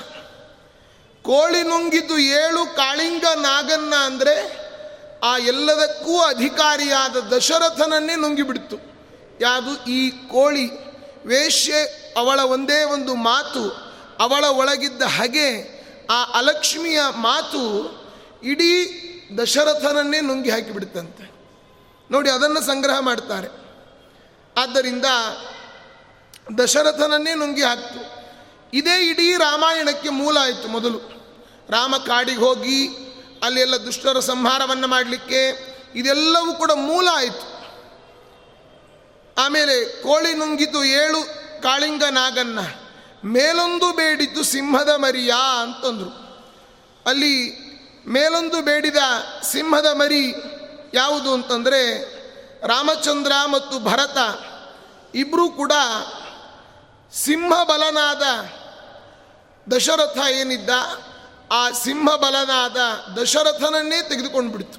ಕೋಳಿ ನುಂಗಿದ್ದು ಏಳು ಕಾಳಿಂಗ ನಾಗನ್ನ ಅಂದರೆ ಆ ಎಲ್ಲದಕ್ಕೂ ಅಧಿಕಾರಿಯಾದ ದಶರಥನನ್ನೇ ನುಂಗಿಬಿಡ್ತು. ಯಾವುದು? ಈ ಕೋಳಿ ವೇಶ್ಯೆ ಅವಳ ಒಂದೇ ಒಂದು ಮಾತು, ಅವಳ ಒಳಗಿದ್ದ ಹಗೆ, ಆ ಅಲಕ್ಷ್ಮಿಯ ಮಾತು ಇಡೀ ದಶರಥನನ್ನೇ ನುಂಗಿ ಹಾಕಿಬಿಡುತ್ತಂತೆ. ನೋಡಿ, ಅದನ್ನು ಸಂಗ್ರಹ ಮಾಡ್ತಾರೆ. ಆದ್ದರಿಂದ ದಶರಥನನ್ನೇ ನುಂಗಿ ಹಾಕ್ತು. ಇದೇ ಇಡೀ ರಾಮಾಯಣಕ್ಕೆ ಮೂಲ ಆಯಿತು ಮೊದಲು. ರಾಮ ಕಾಡಿಗೆ ಹೋಗಿ ಅಲ್ಲೆಲ್ಲ ದುಷ್ಟರ ಸಂಹಾರವನ್ನು ಮಾಡಲಿಕ್ಕೆ ಇದೆಲ್ಲವೂ ಕೂಡ ಮೂಲ ಆಯಿತು. ಆಮೇಲೆ ಕೋಳಿ ನುಂಗಿತು ಏಳು ಕಾಳಿಂಗ ನಾಗನ್ನ. ಮೇಲೊಂದು ಬೇಡಿತು ಸಿಂಹದ ಮರಿಯ ಅಂತಂದರು. ಅಲ್ಲಿ ಮೇಲೊಂದು ಬೇಡಿದ ಸಿಂಹದ ಮರಿ ಯಾವುದು ಅಂತಂದರೆ ರಾಮಚಂದ್ರ ಮತ್ತು ಭರತ ಇಬ್ಬರೂ ಕೂಡ ಸಿಂಹ ಬಲನಾದ ದಶರಥ ಏನಿದ್ದ? ಆ ಸಿಂಹ ಬಲನಾದ ದಶರಥನನ್ನೇ ತೆಗೆದುಕೊಂಡು ಬಿಡ್ತು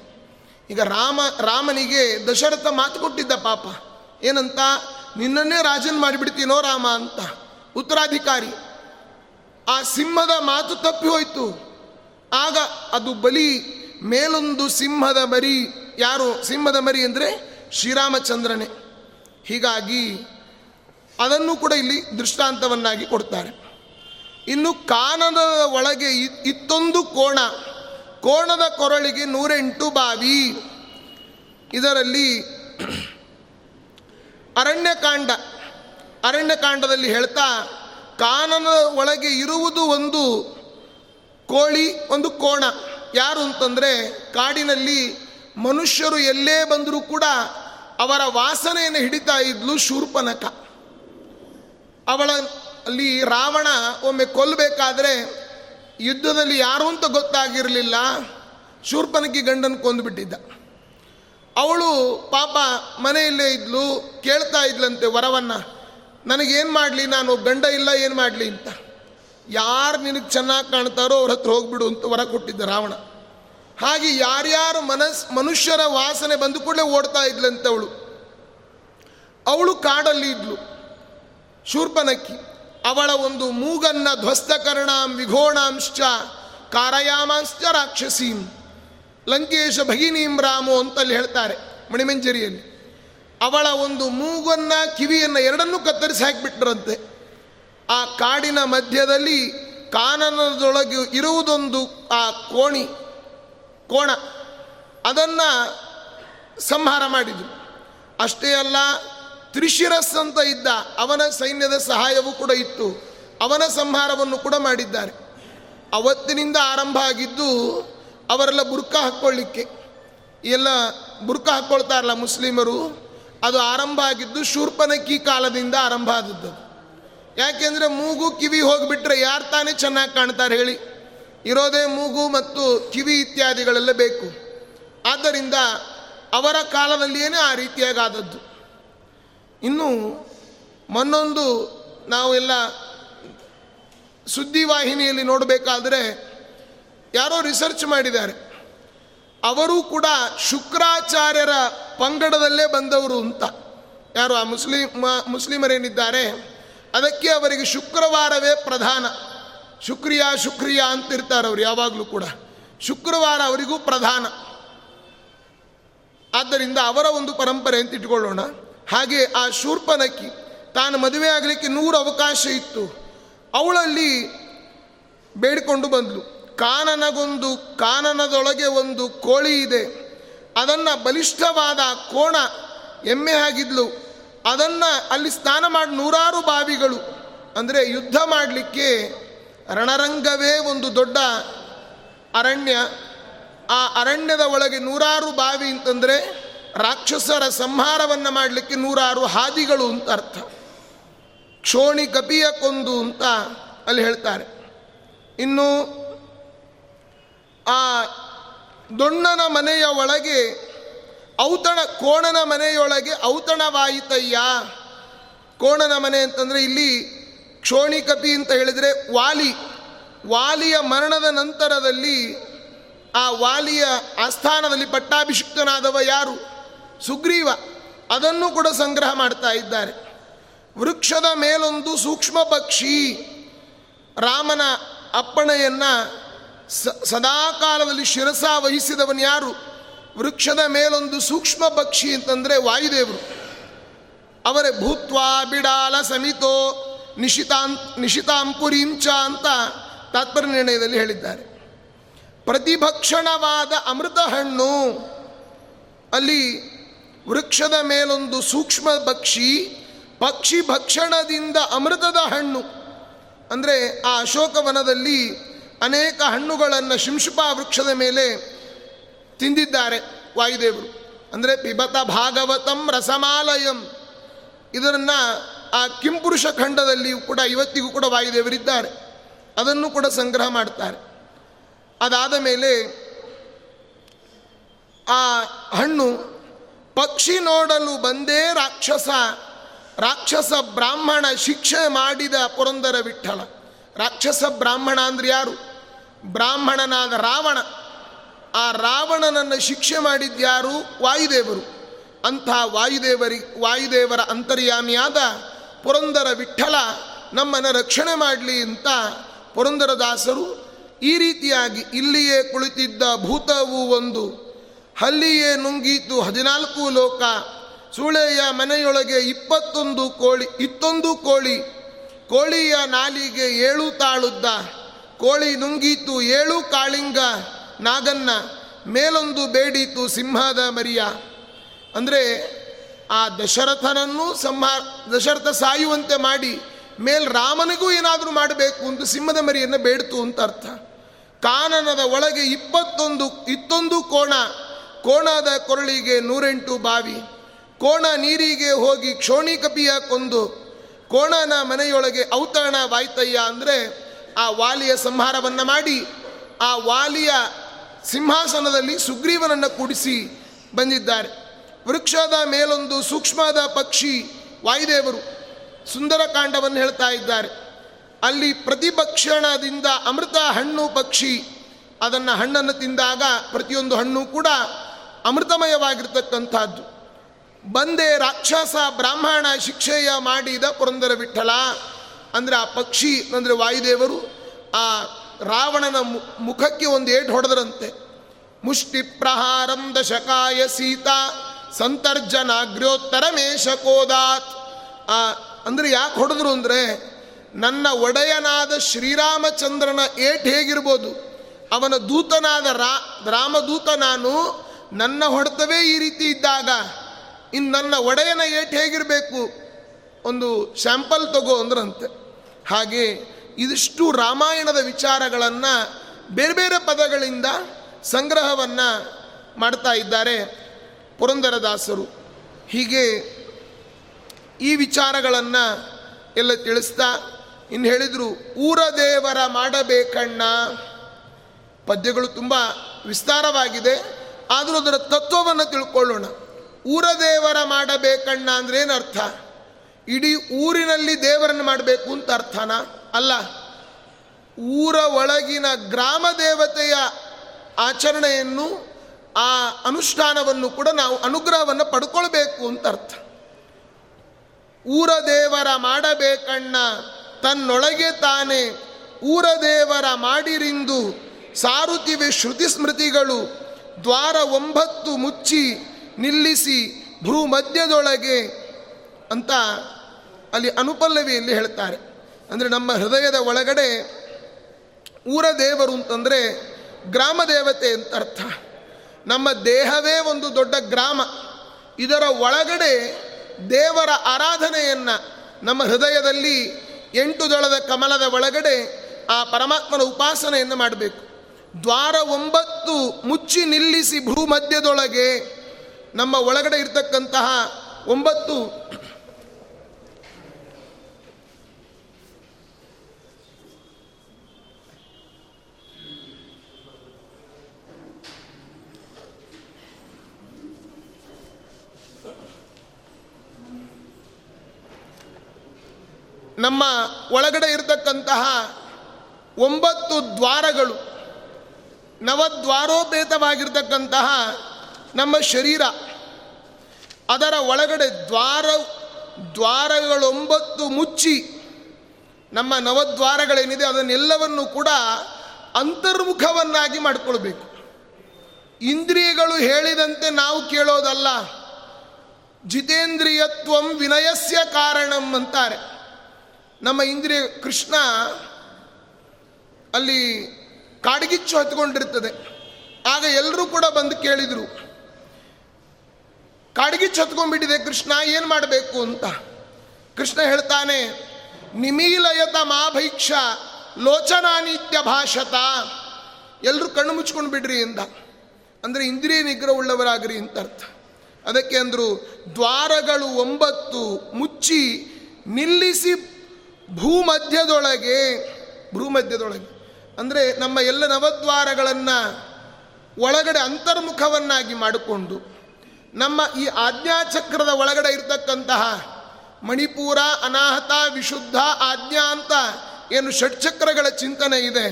ಈಗ ರಾಮ, ರಾಮನಿಗೆ ದಶರಥ ಮಾತು ಕೊಟ್ಟಿದ್ದ ಪಾಪ. ಏನಂತ? ನಿನ್ನನ್ನೇ ರಾಜನ್ ಮಾಡಿಬಿಡ್ತೀನೋ ರಾಮ ಅಂತ. ಉತ್ತರಾಧಿಕಾರಿ, ಆ ಸಿಂಹದ ಮಾತು ತಪ್ಪಿ ಹೋಯಿತು. ಆಗ ಅದು ಬಲಿ, ಮೇಲೊಂದು ಸಿಂಹದ ಮರಿ, ಯಾರು? ಸಿಂಹದ ಮರಿ ಅಂದರೆ ಶ್ರೀರಾಮಚಂದ್ರನೇ. ಹೀಗಾಗಿ ಅದನ್ನು ಕೂಡ ಇಲ್ಲಿ ದೃಷ್ಟಾಂತವನ್ನಾಗಿ ಕೊಡ್ತಾರೆ. ಇನ್ನು ಕಾನದ ಒಳಗೆ ಇತ್ತೊಂದು ಕೋಣ. ಕೋಣದ ಕೊರಳಿಗೆ ನೂರೆಂಟು ಬಾವಿ. ಇದರಲ್ಲಿ ಅರಣ್ಯಕಾಂಡ. ಅರಣ್ಯಕಾಂಡದಲ್ಲಿ ಹೇಳ್ತಾ, ಕಾನನ ಒಳಗೆ ಇರುವುದು ಒಂದು ಕೋಳಿ, ಒಂದು ಕೋಣ. ಯಾರು ಅಂತಂದರೆ, ಕಾಡಿನಲ್ಲಿ ಮನುಷ್ಯರು ಎಲ್ಲೇ ಬಂದರೂ ಕೂಡ ಅವರ ವಾಸನೆಯನ್ನು ಹಿಡಿತಾ ಇದ್ಲು ಶೂರ್ಪನಕ. ಅವಳ ಅಲ್ಲಿ ರಾವಣ ಒಮ್ಮೆ ಕೊಲ್ಲಬೇಕಾದ್ರೆ ಯುದ್ಧದಲ್ಲಿ ಯಾರು ಅಂತ ಗೊತ್ತಾಗಿರಲಿಲ್ಲ. ಶೂರ್ಪನಕಿ ಗಂಡನ ಕೊಂದುಬಿಟ್ಟಿದ್ದ. ಅವಳು ಪಾಪ ಮನೆಯಲ್ಲೇ ಇದ್ಲು, ಕೇಳ್ತಾ ಇದ್ಲಂತೆ ವರವನ್ನು, ನನಗೇನು ಮಾಡಲಿ, ನಾನು ಗಂಡ ಇಲ್ಲ, ಏನು ಮಾಡಲಿ? ಅಂತ. ಯಾರು ನಿನಗೆ ಚೆನ್ನಾಗಿ ಕಾಣ್ತಾರೋ ಅವ್ರ ಹತ್ರ ಹೋಗ್ಬಿಡು ಅಂತ ವರ ಕೊಟ್ಟಿದ್ದ ರಾವಣ. ಹಾಗೆ ಯಾರ್ಯಾರು ಮನಸ್, ಮನುಷ್ಯರ ವಾಸನೆ ಬಂದು ಕೂಡಲೇ ಓಡ್ತಾ ಇದ್ಲಂತೆ ಅವಳು. ಅವಳು ಕಾಡಲ್ಲಿ ಇದ್ಲು. ಶೂರ್ಪನಕ್ಕಿ. ಅವಳ ಒಂದು ಮೂಗನ್ನ ಧ್ವಸ್ತಕರ್ಣಾಂ ವಿಘೋಣಾಂಶ್ಚ ಕಾರಯಾಮಾಂಶ್ಚ ರಾಕ್ಷಸೀಂ. ಲಂಕೇಶ ಭಗಿನೀಂ ರಾಮು ಅಂತಲ್ಲಿ ಹೇಳ್ತಾರೆ ಮಣಿಮಂಜರಿಯಲ್ಲಿ. ಅವಳ ಒಂದು ಮೂಗನ್ನ ಕಿವಿಯನ್ನು ಎರಡನ್ನೂ ಕತ್ತರಿಸಿ ಹಾಕಿಬಿಟ್ರಂತೆ. ಆ ಕಾಡಿನ ಮಧ್ಯದಲ್ಲಿ ಕಾನನದೊಳಗೆ ಇರುವುದೊಂದು ಆ ಕೋಣಿ, ಕೋಣ, ಅದನ್ನು ಸಂಹಾರ ಮಾಡಿದರು. ಅಷ್ಟೇ ಅಲ್ಲ ತ್ರಿಶಿರಸ್ ಅಂತ ಇದ್ದ ಅವನ ಸೈನ್ಯದ ಸಹಾಯವೂ ಕೂಡ ಇತ್ತು. ಅವನ ಸಂಹಾರವನ್ನು ಕೂಡ ಮಾಡಿದ್ದಾರೆ. ಅವತ್ತಿನಿಂದ ಆರಂಭ ಆಗಿದ್ದು ಅವರೆಲ್ಲ ಬುರ್ಕ ಹಾಕ್ಕೊಳ್ಳಿಕ್ಕೆ. ಎಲ್ಲ ಬುರ್ಕ ಹಾಕ್ಕೊಳ್ತಾರಲ್ಲ ಮುಸ್ಲಿಮರು, ಅದು ಆರಂಭ ಆಗಿದ್ದು ಶೂರ್ಪನಕ್ಕಿ ಕಾಲದಿಂದ ಆರಂಭ ಆದದ್ದು. ಯಾಕೆಂದರೆ ಮೂಗು ಕಿವಿ ಹೋಗಿಬಿಟ್ರೆ ಯಾರು ತಾನೇ ಚೆನ್ನಾಗಿ ಕಾಣ್ತಾರೆ ಹೇಳಿ. ಇರೋದೇ ಮೂಗು ಮತ್ತು ಕಿವಿ ಇತ್ಯಾದಿಗಳೆಲ್ಲ ಬೇಕು. ಆದ್ದರಿಂದ ಅವರ ಕಾಲದಲ್ಲಿಯೇ ಆ ರೀತಿಯಾಗಿ ಆದದ್ದು ಇನ್ನು ಮನ್ನೊಂದು ನಾವೆಲ್ಲ ಸುದ್ದಿವಾಹಿನಿಯಲ್ಲಿ ನೋಡಬೇಕಾದ್ರೆ ಯಾರೋ ರಿಸರ್ಚ್ ಮಾಡಿದ್ದಾರೆ. ಅವರು ಕೂಡ ಶುಕ್ರಾಚಾರ್ಯರ ಪಂಗಡದಲ್ಲೇ ಬಂದವರು ಅಂತ. ಯಾರು ಆ ಮುಸ್ಲಿಮ ಮುಸ್ಲಿಮರೇನಿದ್ದಾರೆ? ಅದಕ್ಕೆ ಅವರಿಗೆ ಶುಕ್ರವಾರವೇ ಪ್ರಧಾನ. ಶುಕ್ರಿಯ ಶುಕ್ರಿಯ ಅಂತಿರ್ತಾರೆ ಅವರು ಯಾವಾಗಲೂ ಕೂಡ. ಶುಕ್ರವಾರ ಅವರಿಗೂ ಪ್ರಧಾನ. ಆದ್ದರಿಂದ ಅವರ ಒಂದು ಪರಂಪರೆ ಅಂತ ಇಟ್ಕೊಳ್ಳೋಣ. ಹಾಗೆ ಆ ಶೂರ್ಪನಕ್ಕಿ ತಾನು ಮದುವೆ ಆಗಲಿಕ್ಕೆ ನೂರು ಅವಕಾಶ ಇತ್ತು. ಅವಳಲ್ಲಿ ಬೇಡಿಕೊಂಡು ಬಂದಳು ಕಾನನಗೊಂದು, ಕಾನನದೊಳಗೆ ಒಂದು ಕೋಳಿ ಇದೆ. ಅದನ್ನು ಬಲಿಷ್ಠವಾದ ಕೋಣ ಎಮ್ಮೆ ಆಗಿದ್ಲು ಅದನ್ನು ಅಲ್ಲಿ ಸ್ನಾನ ಮಾಡಿ ನೂರಾರು ಬಾವಿಗಳು. ಅಂದರೆ ಯುದ್ಧ ಮಾಡಲಿಕ್ಕೆ ರಣರಂಗವೇ ಒಂದು ದೊಡ್ಡ ಅರಣ್ಯ. ಆ ಅರಣ್ಯದ ಒಳಗೆ ನೂರಾರು ಬಾವಿ ಅಂತಂದರೆ ರಾಕ್ಷಸರ ಸಂಹಾರವನ್ನು ಮಾಡಲಿಕ್ಕೆ ನೂರಾರು ಹಾದಿಗಳು ಅಂತ ಅರ್ಥ. ಕ್ಷೋಣಿ ಕಪಿಯ ಕೊಂದು ಅಂತ ಅಲ್ಲಿ ಹೇಳ್ತಾರೆ. ಇನ್ನು ಆ ದೊಣ್ಣನ ಮನೆಯ ಒಳಗೆ ಔತಣ, ಕೋಣನ ಮನೆಯೊಳಗೆ ಔತಣವಾಯಿತಯ್ಯ. ಕೋಣನ ಮನೆ ಅಂತಂದರೆ ಇಲ್ಲಿ ಕ್ಷೋಣಿ ಕಪಿ ಅಂತ ಹೇಳಿದರೆ ವಾಲಿ. ವಾಲಿಯ ಮರಣದ ನಂತರದಲ್ಲಿ ಆ ವಾಲಿಯ ಆಸ್ಥಾನದಲ್ಲಿ ಪಟ್ಟಾಭಿಷಿಕ್ತನಾದವ ಯಾರು? ಸುಗ್ರೀವ ಅದನ್ನು ಕೂಡ ಸಂಗ್ರಹ ಮಾಡ್ತಾ ಇದ್ದಾರೆ. ವೃಕ್ಷದ ಮೇಲೊಂದು ಸೂಕ್ಷ್ಮ ಪಕ್ಷಿ ರಾಮನ ಅಪ್ಪಣೆಯನ್ನು ಸದಾಕಾಲದಲ್ಲಿ ಶಿರಸ ವಹಿಸಿದವನು ಯಾರು? ವೃಕ್ಷದ ಮೇಲೊಂದು ಸೂಕ್ಷ್ಮ ಪಕ್ಷಿ ಅಂತಂದರೆ ವಾಯುದೇವರು. ಅವರೇ ಭೂತ್ವಾ ಬಿಡಾಲ ಸಮಿತೋ ನಿಶಿತಾಂ, ನಿಶಿತಾಂಪುರಿಂಚ ಅಂತ ತಾತ್ಪರ್ಯ ನಿರ್ಣಯದಲ್ಲಿ ಹೇಳಿದ್ದಾರೆ. ಪ್ರತಿಭಕ್ಷಣವಾದ ಅಮೃತ ಹಣ್ಣು ಅಲ್ಲಿ ವೃಕ್ಷದ ಮೇಲೊಂದು ಸೂಕ್ಷ್ಮ ಪಕ್ಷಿ ಪಕ್ಷಿ ಭಕ್ಷಣದಿಂದ ಅಮೃತದ ಹಣ್ಣು. ಅಂದರೆ ಆ ಅಶೋಕವನದಲ್ಲಿ ಅನೇಕ ಹಣ್ಣುಗಳನ್ನು ಶಿಂಶುಪ ವೃಕ್ಷದ ಮೇಲೆ ತಿಂದಿದ್ದಾರೆ ವಾಯುದೇವರು. ಅಂದರೆ ಪಿಬತ ಭಾಗವತಂ ರಸಮಾಲಯಂ. ಇದನ್ನು ಆ ಕಿಂಪುರುಷ ಖಂಡದಲ್ಲಿಯೂ ಕೂಡ ಇವತ್ತಿಗೂ ಕೂಡ ವಾಯುದೇವರಿದ್ದಾರೆ. ಅದನ್ನು ಕೂಡ ಸಂಗ್ರಹ ಮಾಡ್ತಾರೆ. ಅದಾದ ಮೇಲೆ ಆ ಹಣ್ಣು ಪಕ್ಷಿ ನೋಡಲು ಬಂದೇ ರಾಕ್ಷಸ ರಾಕ್ಷಸ ಬ್ರಾಹ್ಮಣ ಶಿಕ್ಷೆ ಮಾಡಿದ ಪುರಂದರ ವಿಠಲ ರಾಕ್ಷಸ ಬ್ರಾಹ್ಮಣ ಅಂದ್ರೆ ಯಾರು? ಬ್ರಾಹ್ಮಣನಾದ ರಾವಣ. ಆ ರಾವಣನನ್ನು ಶಿಕ್ಷೆ ಮಾಡಿದ್ಯಾರು ವಾಯುದೇವರು. ಅಂಥ ವಾಯುದೇವರಿ, ವಾಯುದೇವರ ಅಂತರ್ಯಾಮಿಯಾದ ಪುರಂದರ ವಿಠಲ ನಮ್ಮನ್ನು ರಕ್ಷಣೆ ಮಾಡಲಿ ಅಂತ ಪುರಂದರದಾಸರು ಈ ರೀತಿಯಾಗಿ ಇಲ್ಲಿಯೇ ಕುಳಿತಿದ್ದ ಭೂತವು ಒಂದು ಹಲ್ಲಿಯೇ ನುಂಗೀತು ಹದಿನಾಲ್ಕು ಲೋಕ, ಸೂಳೆಯ ಮನೆಯೊಳಗೆ ಇಪ್ಪತ್ತೊಂದು ಕೋಳಿ, ಇತ್ತೊಂದು ಕೋಳಿ, ಕೋಳಿಯ ನಾಲಿಗೆ ಏಳು ತಾಳುದ್ದ, ಕೋಳಿ ನುಂಗೀತು ಏಳು ಕಾಳಿಂಗ ನಾಗನ್ನ, ಮೇಲೊಂದು ಬೇಡೀತು ಸಿಂಹದ ಮರಿಯ. ಅಂದರೆ ಆ ದಶರಥನನ್ನು ಸಂಹಾರ, ದಶರಥ ಸಾಯುವಂತೆ ಮಾಡಿ ಮೇಲ್ ರಾಮನಿಗೂ ಏನಾದರೂ ಮಾಡಬೇಕು ಅಂತ ಸಿಂಹದ ಮರಿಯನ್ನು ಬೇಡ್ತು ಅಂತ ಅರ್ಥ. ಕಾನನದ ಒಳಗೆ ಇಪ್ಪತ್ತೊಂದು, ಇತ್ತೊಂದು ಕೋಣ ಕೋಣದ ಕೊರಳಿಗೆ ನೂರೆಂಟು ಬಾವಿ, ಕೋಣ ನೀರಿಗೆ ಹೋಗಿ ಕ್ಷೋಣಿ ಕಪಿಯ ಕೊಂದು, ಕೋಣನ ಮನೆಯೊಳಗೆ ಔತಣ ವಾಯ್ತಯ್ಯ ಅಂದರೆ ಆ ವಾಲಿಯ ಸಂಹಾರವನ್ನು ಮಾಡಿ, ಆ ವಾಲಿಯ ಸಿಂಹಾಸನದಲ್ಲಿ ಸುಗ್ರೀವನನ್ನು ಕೂಡಿಸಿ ಬಂದಿದ್ದಾರೆ. ವೃಕ್ಷದ ಮೇಲೊಂದು ಸೂಕ್ಷ್ಮದ ಪಕ್ಷಿ ವಾಯುದೇವರು ಸುಂದರಕಾಂಡವನ್ನು ಹೇಳ್ತಾ ಇದ್ದಾರೆ. ಅಲ್ಲಿ ಪ್ರತಿಭಕ್ಷಣದಿಂದ ಅಮೃತ ಹಣ್ಣು ಪಕ್ಷಿ, ಅದನ್ನು ಹಣ್ಣನ್ನು ತಿಂದಾಗ ಪ್ರತಿಯೊಂದು ಹಣ್ಣು ಕೂಡ ಅಮೃತಮಯವಾಗಿರ್ತಕ್ಕಂಥದ್ದು. ಬಂದೆ ರಾಕ್ಷಸ ಬ್ರಾಹ್ಮಣ ಶಿಕ್ಷೆಯ ಮಾಡಿದ ಪುರಂದರ ವಿಠಲ. ಅಂದರೆ ಆ ಪಕ್ಷಿ, ಅಂದರೆ ವಾಯುದೇವರು ಆ ರಾವಣನ ಮುಖಕ್ಕೆ ಒಂದು ಏಟು ಹೊಡೆದ್ರಂತೆ. ಮುಷ್ಟಿ ಪ್ರಹಾರಂ ದಶಕಾಯ ಸೀತಾ ಸಂತರ್ಜನಾಗ್ರ್ಯೋತ್ತರಮೇಶಕೋದಾತ್ ಆ, ಅಂದರೆ ಯಾಕೆ ಹೊಡೆದ್ರು ಅಂದರೆ ನನ್ನ ಒಡೆಯನಾದ ಶ್ರೀರಾಮಚಂದ್ರನ ಏಟ್ ಹೇಗಿರ್ಬೋದು? ಅವನ ದೂತನಾದ ರಾ, ರಾಮದೂತ ನಾನು ನನ್ನ ಹೊಡೆತವೇ ಈ ರೀತಿ ಇದ್ದಾಗ ಇನ್ನು ನನ್ನ ಒಡೆಯನ ಏಟ್ ಹೇಗಿರಬೇಕು? ಒಂದು ಸ್ಯಾಂಪಲ್ ತಗೋ ಅಂದ್ರಂತೆ. ಹಾಗೆ ಇದಿಷ್ಟು ರಾಮಾಯಣದ ವಿಚಾರಗಳನ್ನು ಬೇರೆ ಬೇರೆ ಪದಗಳಿಂದ ಸಂಗ್ರಹವನ್ನು ಮಾಡ್ತಾ ಇದ್ದಾರೆ ಪುರಂದರದಾಸರು. ಹೀಗೆ ಈ ವಿಚಾರಗಳನ್ನು ಎಲ್ಲ ತಿಳಿಸ್ತಾ ಇನ್ನು ಹೇಳಿದರು, ಊರ ದೇವರ ಮಾಡಬೇಕಣ್ಣ. ಪದ್ಯಗಳು ತುಂಬ ವಿಸ್ತಾರವಾಗಿದೆ. ಆದರೂ ಅದರ ತತ್ವವನ್ನು ತಿಳ್ಕೊಳ್ಳೋಣ. ಊರ ದೇವರ ಮಾಡಬೇಕಣ್ಣ ಅಂದ್ರೆ ಅರ್ಥ? ಇಡೀ ಊರಿನಲ್ಲಿ ದೇವರನ್ನು ಮಾಡಬೇಕು ಅಂತ ಅರ್ಥನ? ಅಲ್ಲ, ಊರ ಒಳಗಿನ ಗ್ರಾಮ ದೇವತೆಯ ಆಚರಣೆಯನ್ನು, ಆ ಅನುಷ್ಠಾನವನ್ನು ಕೂಡ ನಾವು ಅನುಗ್ರಹವನ್ನು ಪಡ್ಕೊಳ್ಬೇಕು ಅಂತ ಅರ್ಥ. ಊರ ದೇವರ ಮಾಡಬೇಕಣ್ಣ, ತನ್ನೊಳಗೆ ತಾನೇ ಊರ ದೇವರ ಮಾಡಿರಿಂದು ಸಾರುತ್ತಿವೆ ಶ್ರುತಿ ಸ್ಮೃತಿಗಳು ದ್ವಾರ ಒಂಬತ್ತು ಮುಚ್ಚಿ ನಿಲ್ಲಿಸಿ ಭ್ರೂ ಮಧ್ಯದೊಳಗೆ ಅಂತ ಅಲ್ಲಿ ಅನುಪಲ್ಲವಿಯಲ್ಲಿ ಹೇಳ್ತಾರೆ. ಅಂದರೆ ನಮ್ಮ ಹೃದಯದ ಒಳಗಡೆ ಊರ ದೇವರು ಅಂತಂದರೆ ಗ್ರಾಮ ದೇವತೆ ಅಂತ ಅರ್ಥ. ನಮ್ಮ ದೇಹವೇ ಒಂದು ದೊಡ್ಡ ಗ್ರಾಮ. ಇದರ ಒಳಗಡೆ ದೇವರ ಆರಾಧನೆಯನ್ನು ನಮ್ಮ ಹೃದಯದಲ್ಲಿ ಎಂಟು ದಳದ ಕಮಲದ ಒಳಗಡೆ ಆ ಪರಮಾತ್ಮನ ಉಪಾಸನೆಯನ್ನು ಮಾಡಬೇಕು. ದ್ವಾರ ಒಂಬತ್ತು ಮುಚ್ಚಿ ನಿಲ್ಲಿಸಿ ಭೂಮಧ್ಯದೊಳಗೆ ನಮ್ಮ ಒಳಗಡೆ ಇರ್ತಕ್ಕಂತಹ ಒಂಬತ್ತು ನಮ್ಮ ಒಳಗಡೆ ಇರತಕ್ಕಂತಹ ಒಂಬತ್ತು ದ್ವಾರಗಳು. ನವದ್ವಾರೋಪೇತವಾಗಿರ್ತಕ್ಕಂತಹ ನಮ್ಮ ಶರೀರ, ಅದರ ಒಳಗಡೆ ದ್ವಾರ, ದ್ವಾರಗಳೊಂಬತ್ತು ಮುಚ್ಚಿ ನಮ್ಮ ನವದ್ವಾರಗಳೇನಿದೆ ಅದನ್ನೆಲ್ಲವನ್ನು ಕೂಡ ಅಂತರ್ಮುಖವನ್ನಾಗಿ ಮಾಡಿಕೊಳ್ಬೇಕು. ಇಂದ್ರಿಯಗಳು ಹೇಳಿದಂತೆ ನಾವು ಕೇಳೋದಲ್ಲ. ಜಿತೇಂದ್ರಿಯತ್ವಂ ವಿನಯಸ್ಯ ಕಾರಣಂ ಅಂತಾರೆ. ನಮ್ಮ ಇಂದ್ರಿಯ ಕೃಷ್ಣ ಅಲ್ಲಿ ಕಾಡ್ಗಿಚ್ಚು ಹತ್ಕೊಂಡಿರ್ತದೆ. ಆಗ ಎಲ್ಲರೂ ಕೂಡ ಬಂದು ಕೇಳಿದರು, ಕಾಡ್ಗಿಚ್ಚು ಹತ್ಕೊಂಡ್ಬಿಟ್ಟಿದೆ ಕೃಷ್ಣ, ಏನು ಮಾಡಬೇಕು ಅಂತ. ಕೃಷ್ಣ ಹೇಳ್ತಾನೆ, ನಿಮೀಲಯತ ಮಾಭೈಕ್ಷ ಲೋಚನಾನಿತ್ಯ ಭಾಷತ. ಎಲ್ಲರೂ ಕಣ್ಣು ಮುಚ್ಕೊಂಡು ಬಿಡ್ರಿ ಅಂತ ಅಂದರೆ ಇಂದ್ರಿಯ ನಿಗ್ರಹ ಉಳ್ಳವರಾಗ್ರಿ ಅಂತ ಅರ್ಥ ಅದಕ್ಕೆ ಅಂದರು, ದ್ವಾರಗಳು ಒಂಬತ್ತು ಮುಚ್ಚಿ ನಿಲ್ಲಿಸಿ ಭೂಮಧ್ಯದೊಳಗೆ ಭೂಮಧ್ಯದೊಳಗೆ. ಅಂದರೆ ನಮ್ಮ ಎಲ್ಲ ನವದ್ವಾರಗಳನ್ನು ಒಳಗಡೆ ಅಂತರ್ಮುಖವನ್ನಾಗಿ ಮಾಡಿಕೊಂಡು ನಮ್ಮ ಈ ಆಜ್ಞಾಚಕ್ರದ ಒಳಗಡೆ ಇರತಕ್ಕಂತಹ ಮಣಿಪೂರ ಅನಾಹತ ವಿಶುದ್ಧ ಆಜ್ಞಾ ಅಂತ ಏನು ಷಟ್ಚಕ್ರಗಳ ಚಿಂತನೆ ಇದೆ,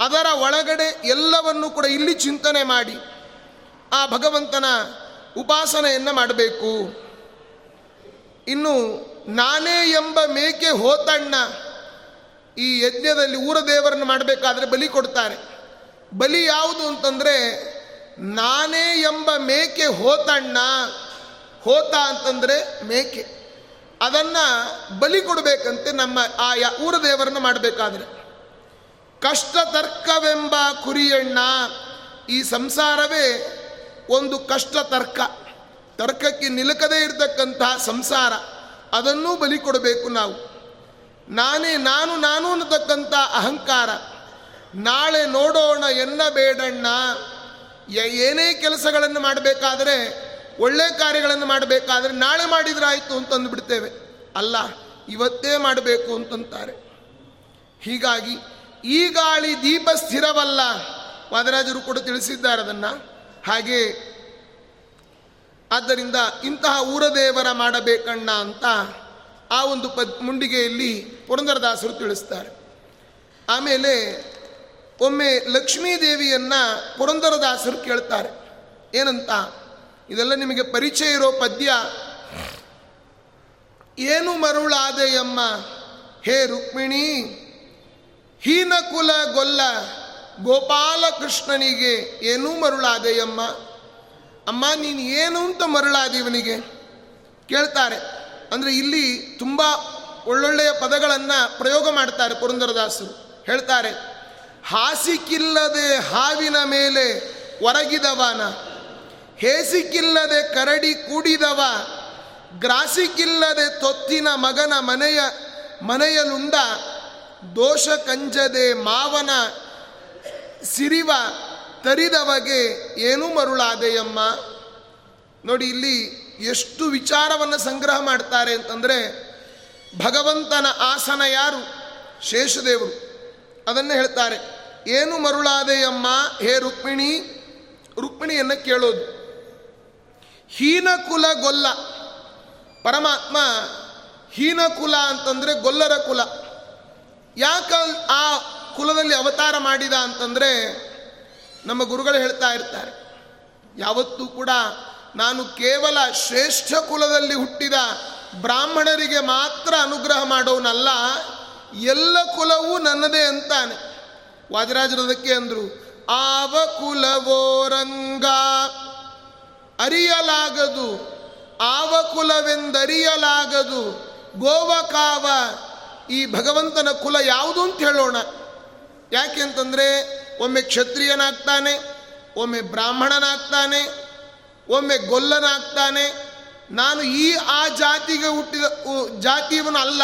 ಅದರ ಒಳಗಡೆ ಎಲ್ಲವನ್ನು ಕೂಡ ಇಲ್ಲಿ ಚಿಂತನೆ ಮಾಡಿ ಆ ಭಗವಂತನ ಉಪಾಸನೆಯನ್ನು ಮಾಡಬೇಕು. ಇನ್ನು ನಾನೇ ಎಂಬ ಮೇಕೆ ಹೋತಣ್ಣ ಈ ಯಜ್ಞದಲ್ಲಿ ಊರ ದೇವರನ್ನು ಮಾಡಬೇಕಾದ್ರೆ ಬಲಿ ಕೊಡ್ತಾರೆ. ಬಲಿ ಯಾವುದು ಅಂತಂದರೆ, ನಾನೇ ಎಂಬ ಮೇಕೆ ಹೋತಣ್ಣ. ಹೋತ ಅಂತಂದರೆ ಮೇಕೆ. ಅದನ್ನು ಬಲಿ ಕೊಡಬೇಕಂತೆ ನಮ್ಮ ಆ ಊರ ದೇವರನ್ನು ಮಾಡಬೇಕಾದ್ರೆ. ಕಷ್ಟ ತರ್ಕವೆಂಬ ಕುರಿಯಣ್ಣ. ಈ ಸಂಸಾರವೇ ಒಂದು ಕಷ್ಟ ತರ್ಕ. ತರ್ಕಕ್ಕೆ ನಿಲುಕದೇ ಇರತಕ್ಕಂತಹ ಸಂಸಾರ. ಅದನ್ನೂ ಬಲಿ ಕೊಡಬೇಕು ನಾವು. ನಾನೇ ನಾನು ನಾನು ಅನ್ನತಕ್ಕಂಥ ಅಹಂಕಾರ. ನಾಳೆ ನೋಡೋಣ, ಎನ್ನ ಬೇಡಣ್ಣ. ಏನೇ ಕೆಲಸಗಳನ್ನು ಮಾಡಬೇಕಾದ್ರೆ, ಒಳ್ಳೆ ಕಾರ್ಯಗಳನ್ನು ಮಾಡಬೇಕಾದ್ರೆ ನಾಳೆ ಮಾಡಿದ್ರಾಯಿತು ಅಂತಂದು ಬಿಡ್ತೇವೆ. ಅಲ್ಲ, ಇವತ್ತೇ ಮಾಡಬೇಕು ಅಂತಂತಾರೆ. ಹೀಗಾಗಿ, ಈ ಗಾಳಿ ದೀಪ ಸ್ಥಿರವಲ್ಲ, ವಾದರಾಜರು ಕೂಡ ತಿಳಿಸಿದ್ದಾರೆ ಅದನ್ನು. ಹಾಗೆ, ಆದ್ದರಿಂದ ಇಂತಹ ಊರದೇವರ ಮಾಡಬೇಕಣ್ಣ ಅಂತ ಆ ಒಂದು ಪದ್ ಮುಂಡಿಗೆಯಲ್ಲಿ ಪುರಂದರದಾಸರು ತಿಳಿಸ್ತಾರೆ. ಆಮೇಲೆ ಒಮ್ಮೆ ಲಕ್ಷ್ಮೀದೇವಿಯನ್ನು ಪುರಂದರದಾಸರು ಕೇಳ್ತಾರೆ. ಏನಂತ? ಇದೆಲ್ಲ ನಿಮಗೆ ಪರಿಚಯ ಇರೋ ಪದ್ಯ. ಏನು ಮರುಳಾದೆಯಮ್ಮ? ಹೇ ರುಕ್ಮಿಣಿ ಹೀನಕುಲ ಗೊಲ್ಲ ಗೋಪಾಲಕೃಷ್ಣನಿಗೆ ಏನೂ ಮರುಳಾದೆಯಮ್ಮ? ಅಮ್ಮ, ನೀನು ಏನು ಅಂತ ಮರುಳಾದೆ ಇವನಿಗೆ ಕೇಳ್ತಾರೆ. ಅಂದರೆ ಇಲ್ಲಿ ತುಂಬ ಒಳ್ಳೊಳ್ಳೆಯ ಪದಗಳನ್ನು ಪ್ರಯೋಗ ಮಾಡ್ತಾರೆ ಪುರಂದರದಾಸರು. ಹೇಳ್ತಾರೆ ಹಾಸಿಕಿಲ್ಲದೆ ಹಾವಿನ ಮೇಲೆ ಒರಗಿದವನ ಹೇಸಿಕಿಲ್ಲದೆ ಕರಡಿ ಕೂಡಿದವ ಗ್ರಾಸಿಕಿಲ್ಲದೆ ತೊತ್ತಿನ ಮಗನ ಮನೆಯ ಮನೆಯಲುಂಡ ದೋಷ ಕಂಜದೆ ಮಾವನ ಸಿರಿವ ತರಿದವಗೆ ಏನೂ ಮರುಳಾದೆಯಮ್ಮ? ನೋಡಿ, ಇಲ್ಲಿ ಎಷ್ಟು ವಿಚಾರವನ್ನು ಸಂಗ್ರಹ ಮಾಡ್ತಾರೆ ಅಂತಂದರೆ ಭಗವಂತನ ಆಸನ ಯಾರು? ಶೇಷದೇವರು. ಅದನ್ನು ಹೇಳ್ತಾರೆ, ಏನು ಮರುಳಾದೆಯಮ್ಮ? ಹೇ ರುಕ್ಮಿಣಿ, ರುಕ್ಮಿಣಿಯನ್ನು ಕೇಳೋದು. ಹೀನಕುಲ ಗೊಲ್ಲ. ಪರಮಾತ್ಮ ಹೀನಕುಲ ಅಂತಂದರೆ ಗೊಲ್ಲರ ಕುಲ. ಯಾಕ ಆ ಕುಲದಲ್ಲಿ ಅವತಾರ ಮಾಡಿದ ಅಂತಂದರೆ ನಮ್ಮ ಗುರುಗಳು ಹೇಳ್ತಾ ಇರ್ತಾರೆ, ಯಾವತ್ತೂ ಕೂಡ ನಾನು ಕೇವಲ ಶ್ರೇಷ್ಠ ಕುಲದಲ್ಲಿ ಹುಟ್ಟಿದ ಬ್ರಾಹ್ಮಣರಿಗೆ ಮಾತ್ರ ಅನುಗ್ರಹ ಮಾಡೋನಲ್ಲ, ಎಲ್ಲ ಕುಲವೂ ನನ್ನದೇ ಅಂತಾನೆ. ವಾಜರಾಜರದಕ್ಕೆ ಅಂದರು, ಆವ ಕುಲವೋರಂಗ ಅರಿಯಲಾಗದು, ಆವ ಕುಲವೆಂದರಿಯಲಾಗದು ಗೋವಕಾವ ಈ ಭಗವಂತನ ಕುಲ ಯಾವುದು ಅಂತ ಹೇಳೋಣ. ಯಾಕೆ ಅಂತಂದರೆ, ಒಮ್ಮೆ ಕ್ಷತ್ರಿಯನಾಗ್ತಾನೆ, ಒಮ್ಮೆ ಬ್ರಾಹ್ಮಣನಾಗ್ತಾನೆ ಒಮ್ಮೆ ಗೊಲ್ಲನಾಗ್ತಾನೆ. ನಾನು ಈ, ಆ ಜಾತಿಗೆ ಹುಟ್ಟಿದ ಜಾತಿಯವನು ಅಲ್ಲ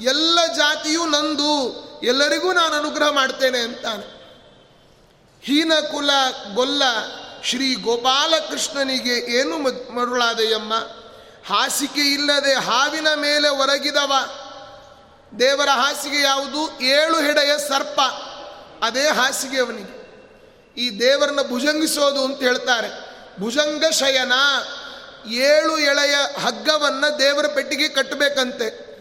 ಎಲ್ಲ ಜಾತಿಯೂ ನಂದು. ಎಲ್ಲರಿಗೂ ನಾನು ಅನುಗ್ರಹ ಮಾಡ್ತೇನೆ ಅಂತಾನೆ. ಹೀನಕುಲ ಗೊಲ್ಲ ಶ್ರೀ ಗೋಪಾಲಕೃಷ್ಣನಿಗೆ ಏನು ಮರುಳಾದೆಯಮ್ಮ? ಹಾಸಿಗೆ ಇಲ್ಲದೆ ಹಾವಿನ ಮೇಲೆ ಒರಗಿದವ. ದೇವರ ಹಾಸಿಗೆ ಯಾವುದು? ಏಳು ಹೆಡೆಯ ಸರ್ಪ. ಅದೇ ಹಾಸಿಗೆ ಅವನಿಗೆ. ಈ ದೇವರನ್ನ ಭುಜಂಗಿಸೋದು ಅಂತ ಹೇಳ್ತಾರೆ. ಭುಜಂಗ ಶಯನ ಏಳು ಎಳೆಯ ಹಗ್ಗವನ್ನು ದೇವರ ಪೆಟ್ಟಿಗೆ ಕಟ್ಟಬೇಕಂತೆ.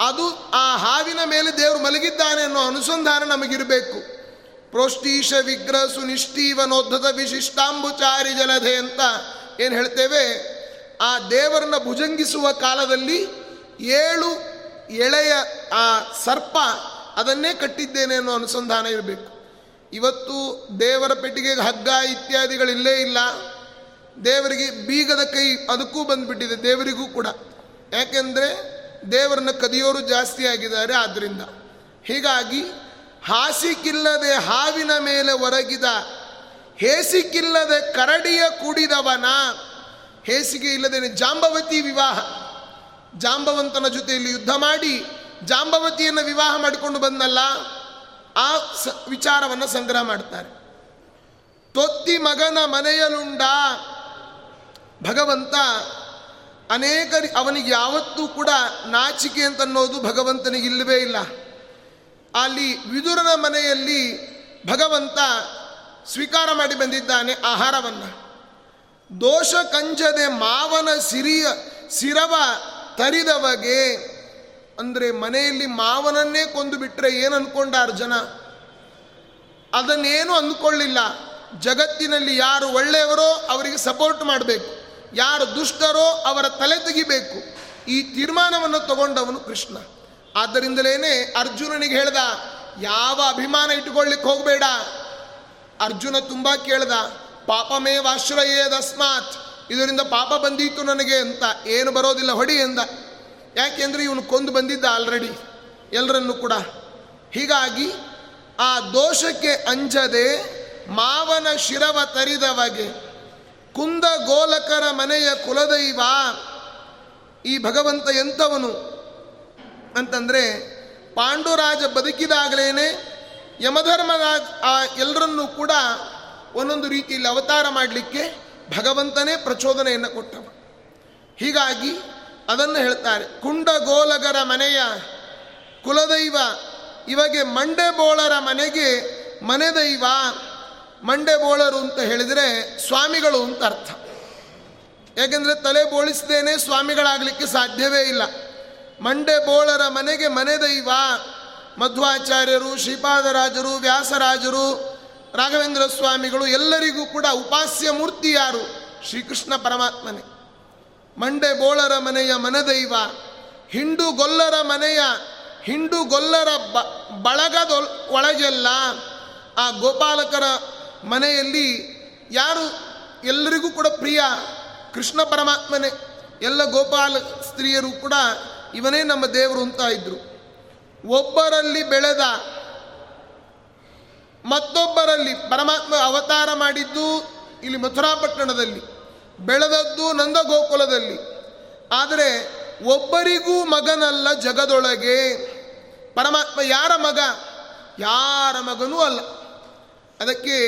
ಅದು ಆ ಹಾವಿನ ಮೇಲೆ ದೇವರು ಮಲಗಿದ್ದಾನೆ ಅನ್ನೋ ಅನುಸಂಧಾನ ನಮಗಿರಬೇಕು. ಪ್ರೋಷ್ಟೀಶ ವಿಗ್ರಹ ಸುನಿಷ್ಠೀವನೋದ್ಧತ ವಿಶಿಷ್ಟಾಂಬುಚಾರಿ ಜಲಧೆ ಅಂತ ಏನು ಹೇಳ್ತೇವೆ? ಆ ದೇವರನ್ನ ಭುಜಂಗಿಸುವ ಕಾಲದಲ್ಲಿ ಏಳು ಎಳೆಯ ಆ ಸರ್ಪ ಅದನ್ನೇ ಕಟ್ಟಿದ್ದೇನೆ ಅನ್ನೋ ಅನುಸಂಧಾನ ಇರಬೇಕು. ಇವತ್ತು ದೇವರ ಪೆಟ್ಟಿಗೆಗೆ ಹಗ್ಗ ಇತ್ಯಾದಿಗಳಿಲ್ಲೇ ಇಲ್ಲ. ದೇವರಿಗೆ ಬೀಗದ ಕೈ ಅದಕ್ಕೂ ಬಂದುಬಿಟ್ಟಿದೆ, ದೇವರಿಗೂ ಕೂಡ. ಯಾಕೆಂದರೆ ದೇವರನ್ನ ಕದಿಯೋರು ಜಾಸ್ತಿ ಆಗಿದ್ದಾರೆ ಆದ್ದರಿಂದ ಹೀಗಾಗಿ ಹಾಸಿಕಿಲ್ಲದೆ ಹಾವಿನ ಮೇಲೆ ಒರಗಿದ ಹೇಸಿಕಿಲ್ಲದೆ ಕರಡಿಯ ಕುಡಿದವನ, ಹೇಸಿಗೆ ಇಲ್ಲದೆ ಜಾಂಬವತಿ ವಿವಾಹ. ಜಾಂಬವಂತನ ಜೊತೆಯಲ್ಲಿ ಯುದ್ಧ ಮಾಡಿ ಜಾಂಬವತಿಯನ್ನು ವಿವಾಹ ಮಾಡಿಕೊಂಡು ಬಂದಲ್ಲ, ಆ ಸ ವಿಚಾರವನ್ನು ಸಂಗ್ರಹ ಮಾಡ್ತಾರೆ. ತೊತ್ತಿ ಮಗನ ಮನೆಯಲುಂಡ ಭಗವಂತ ಅನೇಕ ಅವನಿಗೆ ಯಾವತ್ತೂ ಕೂಡ ನಾಚಿಕೆ ಅಂತನ್ನೋದು ಭಗವಂತನಿಗೆ ಇಲ್ಲವೇ ಇಲ್ಲ. ಅಲ್ಲಿ ವಿದುರನ ಮನೆಯಲ್ಲಿ ಭಗವಂತ ಸ್ವೀಕಾರ ಮಾಡಿ ಬಂದಿದ್ದಾನೆ ಆಹಾರವನ್ನು. ದೋಷ ಕಂಜದೆ ಮಾವನ ಸಿರಿಯ ಸಿರವ ತರಿದವಗೆ ಅಂದರೆ ಮನೆಯಲ್ಲಿ ಮಾವನನ್ನೇ ಕೊಂದು ಬಿಟ್ಟರೆ ಏನು ಅಂದ್ಕೊಂಡ ಜನ ಅದನ್ನೇನು ಅಂದ್ಕೊಳ್ಳಿಲ್ಲ. ಜಗತ್ತಿನಲ್ಲಿ ಯಾರು ಒಳ್ಳೆಯವರೋ ಅವರಿಗೆ ಸಪೋರ್ಟ್ ಮಾಡಬೇಕು. ಯಾರು ದುಷ್ಟರೋ ಅವರ ತಲೆ ತೆಗಿಬೇಕು. ಈ ತೀರ್ಮಾನವನ್ನು ತಗೊಂಡವನು ಕೃಷ್ಣ. ಆದ್ದರಿಂದಲೇ ಅರ್ಜುನನಿಗೆ ಹೇಳ್ದ, ಯಾವ ಅಭಿಮಾನ ಇಟ್ಟುಕೊಳ್ಳಿಕ್ಕೆ ಹೋಗಬೇಡ. ಅರ್ಜುನ ತುಂಬ ಕೇಳ್ದ ಪಾಪಮೇ ವಾಶ್ರಯೇದಸ್ಮಾತ್ ಇದರಿಂದ ಪಾಪ ಬಂದಿತ್ತು ನನಗೆ ಅಂತ, ಏನು ಬರೋದಿಲ್ಲ ಹೊಡಿ ಎಂದ. ಯಾಕೆಂದ್ರೆ ಇವನು ಕೊಂದು ಬಂದಿದ್ದ ಆಲ್ರೆಡಿ ಎಲ್ಲರನ್ನು ಕೂಡ. ಹೀಗಾಗಿ ಆ ದೋಷಕ್ಕೆ ಅಂಜದೆ ಮಾವನ ಶಿರವ ತರಿದವಗೆ ಕುಂದ ಗೋಲಕರ ಮನೆಯ ಕುಲದೈವ, ಈ ಭಗವಂತ ಎಂಥವನು ಅಂತಂದರೆ, ಪಾಂಡುರಾಜ ಬದುಕಿದಾಗಲೇನೆ ಯಮಧರ್ಮರಾಜ ಆ ಎಲ್ಲರನ್ನೂ ಕೂಡ ಒಂದೊಂದು ರೀತಿಯಲ್ಲಿ ಅವತಾರ ಮಾಡಲಿಕ್ಕೆ ಭಗವಂತನೇ ಪ್ರಚೋದನೆಯನ್ನು ಕೊಟ್ಟವ. ಹೀಗಾಗಿ ಅದನ್ನು ಹೇಳ್ತಾರೆ, ಕುಂಡಗೋಲಗರ ಮನೆಯ ಕುಲದೈವ, ಇವಾಗೆ ಮಂಡೆಬೋಳರ ಮನೆಗೆ ಮನೆದೈವ. ಮಂಡೆಬೋಳರು ಅಂತ ಹೇಳಿದರೆ ಸ್ವಾಮಿಗಳು ಅಂತ ಅರ್ಥ. ಯಾಕೆಂದರೆ ತಲೆ ಬೋಳಿಸದೇನೆ ಸ್ವಾಮಿಗಳಾಗಲಿಕ್ಕೆ ಸಾಧ್ಯವೇ ಇಲ್ಲ. ಮಂಡೆ ಬೋಳರ ಮನೆಗೆ ಮನೆ ದೈವ, ಮಧ್ವಾಚಾರ್ಯರು, ಶ್ರೀಪಾದರಾಜರು, ವ್ಯಾಸರಾಜರು, ರಾಘವೇಂದ್ರ ಸ್ವಾಮಿಗಳು ಎಲ್ಲರಿಗೂ ಕೂಡ ಉಪಾಸ್ಯ ಮೂರ್ತಿ ಯಾರು? ಶ್ರೀಕೃಷ್ಣ ಪರಮಾತ್ಮನೇ. ಮಂಡೆ ಬೋಳರ ಮನೆಯ ಮನದೈವ ಹಿಂಡು ಗೊಲ್ಲರ ಮನೆಯ, ಹಿಂಡು ಗೊಲ್ಲರ ಬ, ಬಳಗದ, ಒಳಗೆಲ್ಲ ಆ ಗೋಪಾಲಕರ ಮನೆಯಲ್ಲಿ ಯಾರು ಎಲ್ಲರಿಗೂ ಕೂಡ ಪ್ರಿಯ ಕೃಷ್ಣ ಪರಮಾತ್ಮನೇ, ಎಲ್ಲ ಗೋಪಾಲ ಸ್ತ್ರೀಯರು ಕೂಡ ಇವನೇ ನಮ್ಮ ದೇವರು ಅಂತ ಇದ್ರು. ಒಬ್ಬರಲ್ಲಿ ಬೆಳೆದ, ಮತ್ತೊಬ್ಬರಲ್ಲಿ ಪರಮಾತ್ಮ ಅವತಾರ ಮಾಡಿದ್ದು ಇಲ್ಲಿ ಮಥುರಾಪಟ್ಟಣದಲ್ಲಿ, ಬೆಳೆದದ್ದು ನಂದ ಗೋಕುಲದಲ್ಲಿ ಆದರೆ ಒಬ್ಬರಿಗೂ ಮಗನಲ್ಲ ಜಗದೊಳಗೆ. ಪರಮಾತ್ಮ ಯಾರ ಮಗ? ಯಾರ ಮಗನೂ ಅಲ್ಲ. ಅದಕ್ಕೆ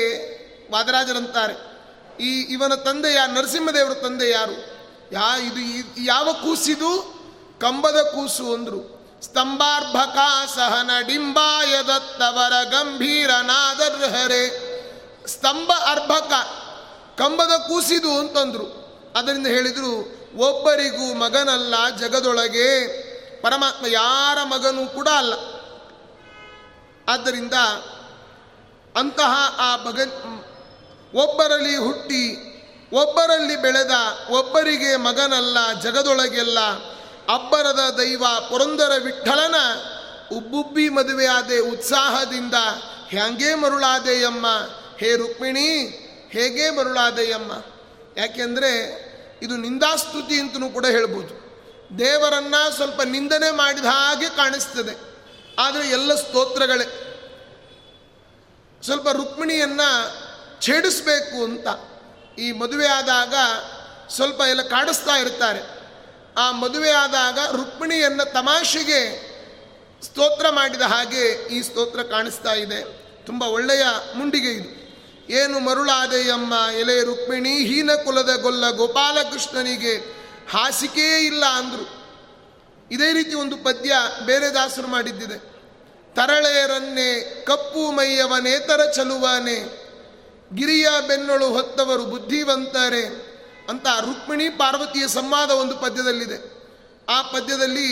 ವಾದರಾಜರಂತಾರೆ. ಈ ಇವನ ತಂದೆ ಯಾರು ನರಸಿಂಹದೇವರ ತಂದೆ ಯಾರು? ಯಾ ಇದು ಯಾವ ಕೂಸಿದು? ಕಂಬದ ಕೂಸು ಅಂದರು. ಸ್ತಂಭಾರ್ಭಕ ಸಹನ ಡಿಂಬಾಯ ದತ್ತವರ ಗಂಭೀರ ನಾದರ್ಹರೆ. ಸ್ತಂಭ ಅರ್ಭಕ, ಕಂಬದ ಕೂಸಿದು ಅಂತಂದರು. ಅದರಿಂದ ಹೇಳಿದರು, ಒಬ್ಬರಿಗೂ ಮಗನಲ್ಲ, ಜಗದೊಳಗೆ ಪರಮಾತ್ಮ ಯಾರ ಮಗನೂ ಕೂಡ ಅಲ್ಲ. ಆದ್ದರಿಂದ ಅಂತಹ ಆ ಭಗ ಒಬ್ಬರಲ್ಲಿ ಹುಟ್ಟಿ, ಒಬ್ಬರಲ್ಲಿ ಬೆಳೆದ ಒಬ್ಬರಿಗೆ ಮಗನಲ್ಲ, ಜಗದೊಳಗೆಲ್ಲ ಅಬ್ಬರದ ದೈವ, ಪುರಂದರ ವಿಠಲನ ಉಬ್ಬುಬ್ಬಿ ಮದುವೆಯಾದೆ ಉತ್ಸಾಹದಿಂದ ಹ್ಯಾಂಗೇ ಮರುಳಾದೆಯಮ್ಮ ಹೇ ರುಕ್ಮಿಣಿ, ಹೇಗೆ ಮರುಳಾದೆಯಮ್ಮ ಯಾಕೆಂದರೆ ಇದು ನಿಂದಾಸ್ತುತಿ ಅಂತಲೂ ಕೂಡ ಹೇಳ್ಬೋದು. ದೇವರನ್ನ ಸ್ವಲ್ಪ ನಿಂದನೆ ಮಾಡಿದ ಹಾಗೆ ಕಾಣಿಸ್ತದೆ. ಆದರೆ ಎಲ್ಲ ಸ್ತೋತ್ರಗಳೇ. ಸ್ವಲ್ಪ ರುಕ್ಮಿಣಿಯನ್ನು ಛೇಡಿಸ್ಬೇಕು ಅಂತ. ಈ ಮದುವೆ ಆದಾಗ ಸ್ವಲ್ಪ ಎಲ್ಲ ಕಾಡಿಸ್ತಾ ಇರ್ತಾರೆ. ಆ ಮದುವೆ ಆದಾಗ ರುಕ್ಮಿಣಿಯನ್ನು ತಮಾಷೆಗೆ ಸ್ತೋತ್ರ ಮಾಡಿದ ಹಾಗೆ ಈ ಸ್ತೋತ್ರ ಕಾಣಿಸ್ತಾ ಇದೆ. ತುಂಬ ಒಳ್ಳೆಯ ಮುಂಡಿಗೆ ಇದು. ಏನು ಮರುಳಾದೆಯಮ್ಮ ಎಲೆ ರುಕ್ಮಿಣಿ ಹೀನ ಕುಲದ ಗೊಲ್ಲ ಗೋಪಾಲಕೃಷ್ಣನಿಗೆ ಹಾಸಿಕೆಯೇ ಇಲ್ಲ ಅಂದರು. ಇದೇ ರೀತಿ ಒಂದು ಪದ್ಯ ಬೇರೆ ದಾಸರು ಮಾಡಿದ್ದಿದೆ. ತರಳೆಯರನ್ನೇ, ಕಪ್ಪು ಮೈಯವನೇತರ ಚಲುವಾನೆ ಗಿರಿಯ ಬೆನ್ನೊಳು ಹೊತ್ತವರು ಬುದ್ಧಿವಂತಾರೆ ಅಂತ ರುಕ್ಮಿಣಿ ಪಾರ್ವತಿಯ ಸಂವಾದ ಒಂದು ಪದ್ಯದಲ್ಲಿದೆ. ಆ ಪದ್ಯದಲ್ಲಿ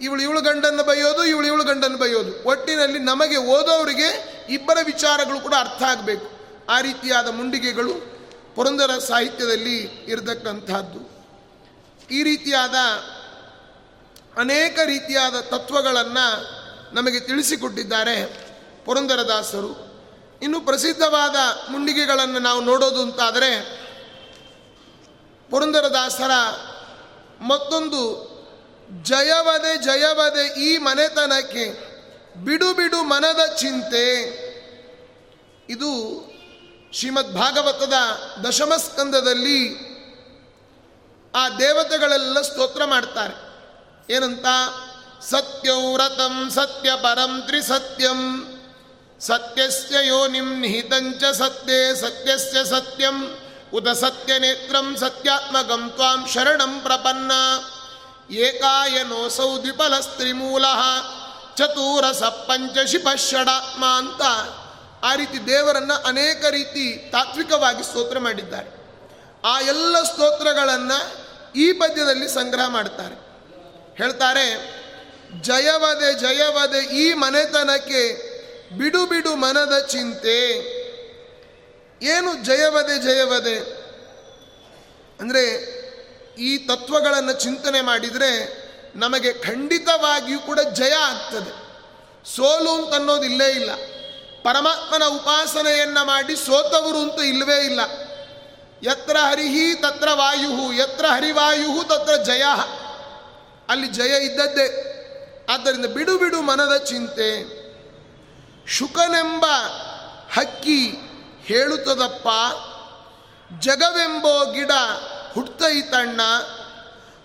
ಇವಳು ಇವಳು ಗಂಡನ್ನು ಬೈಯೋದು, ಇವಳು ಇವಳು ಗಂಡನ್ನು ಬೈಯೋದು. ಒಟ್ಟಿನಲ್ಲಿ ನಮಗೆ ಓದೋರಿಗೆ ಇಬ್ಬರ ವಿಚಾರಗಳು ಕೂಡ ಅರ್ಥ ಆಗಬೇಕು. ಆ ರೀತಿಯಾದ ಮುಂಡಿಗೆಗಳು ಪುರಂದರ ಸಾಹಿತ್ಯದಲ್ಲಿ ಇರತಕ್ಕಂಥದ್ದು ಈ ರೀತಿಯಾದ ಅನೇಕ ರೀತಿಯಾದ ತತ್ವಗಳನ್ನು ನಮಗೆ ತಿಳಿಸಿಕೊಟ್ಟಿದ್ದಾರೆ ಪುರಂದರದಾಸರು. ಇನ್ನು ಪ್ರಸಿದ್ಧವಾದ ಮುಂಡಿಗೆಗಳನ್ನು ನಾವು ನೋಡೋದು ಅಂತಾದರೆ ಪುರಂದರದಾಸರ ಮತ್ತೊಂದು ಜಯವದೆ ಜಯವದೆ ಈ ಮನೆತನಕ್ಕೆ ಬಿಡು ಬಿಡು ಮನದ ಚಿಂತೆ. ಇದು ಶ್ರೀಮದ್ ಭಾಗವತದ ದಶಮಸ್ಕಂದದಲ್ಲಿ ಆ ದೇವತೆಗಳೆಲ್ಲ ಸ್ತೋತ್ರ ಮಾಡ್ತಾರೆ. ಏನಂತ? ಸತ್ಯವ್ರತಂ ಸತ್ಯ ಪರಂ ತ್ರಿಸತ್ಯಂ ಸತ್ಯಸ್ಯ ಯೋನಿಂ ನಿಹಿತಂಚ ಸತ್ಯೇ ಸತ್ಯಸ್ಯ ಸತ್ಯಂ ಉತ ಸತ್ಯ ನೇತ್ರಂ ಸತ್ಯಾತ್ಮಕಂ ತ್ವಾಂ ಶರಣಂ ಪ್ರಪನ್ನ ಏಕಾಯನೋಸೌ ದ್ವಿಪಲಸ್ತ್ರಿಮೂಲ ಚತುರಸ ಷಡಾತ್ಮ ಅಂತ ಆ ರೀತಿ ದೇವರನ್ನು ಅನೇಕ ರೀತಿ ತಾತ್ವಿಕವಾಗಿ ಸ್ತೋತ್ರ ಮಾಡಿದ್ದಾರೆ। ಆ ಎಲ್ಲ ಸ್ತೋತ್ರಗಳನ್ನು ಈ ಪದ್ಯದಲ್ಲಿ ಸಂಗ್ರಹ ಮಾಡ್ತಾರೆ। ಹೇಳ್ತಾರೆ ಜಯವದೆ ಜಯವದೆ ಈ ಮನೆತನಕ್ಕೆ ಬಿಡು ಬಿಡು ಮನದ ಚಿಂತೆ. ಏನು ಜಯವದೆ ಜಯವದೆ? ಅಂದರೆ ಈ ತತ್ವಗಳನ್ನು ಚಿಂತನೆ ಮಾಡಿದರೆ ನಮಗೆ ಖಂಡಿತವಾಗಿಯೂ ಕೂಡ ಜಯ ಆಗ್ತದೆ. ಸೋಲು ಅಂತ ಅನ್ನೋದು ಇಲ್ಲೇ ಇಲ್ಲ. ಪರಮಾತ್ಮನ ಉಪಾಸನೆಯನ್ನು ಮಾಡಿ ಸೋತವರು ಅಂತ ಇಲ್ಲವೇ ಇಲ್ಲ. ಯತ್ರ ಹರಿಹಿ ತತ್ರ ವಾಯು ಯತ್ರ ಹರಿವಾಯು ತತ್ರ ಜಯ. ಅಲ್ಲಿ ಜಯ ಇದ್ದದ್ದೇ. ಆದ್ದರಿಂದ ಬಿಡು ಬಿಡು ಮನದ ಚಿಂತೆ. ಶುಕನೆಂಬ ಹಕ್ಕಿ ಹೇಳುತ್ತದಪ್ಪ. ಜಗವೆಂಬೋ ಗಿಡ ಹುಟ್ಟೈತಣ್ಣ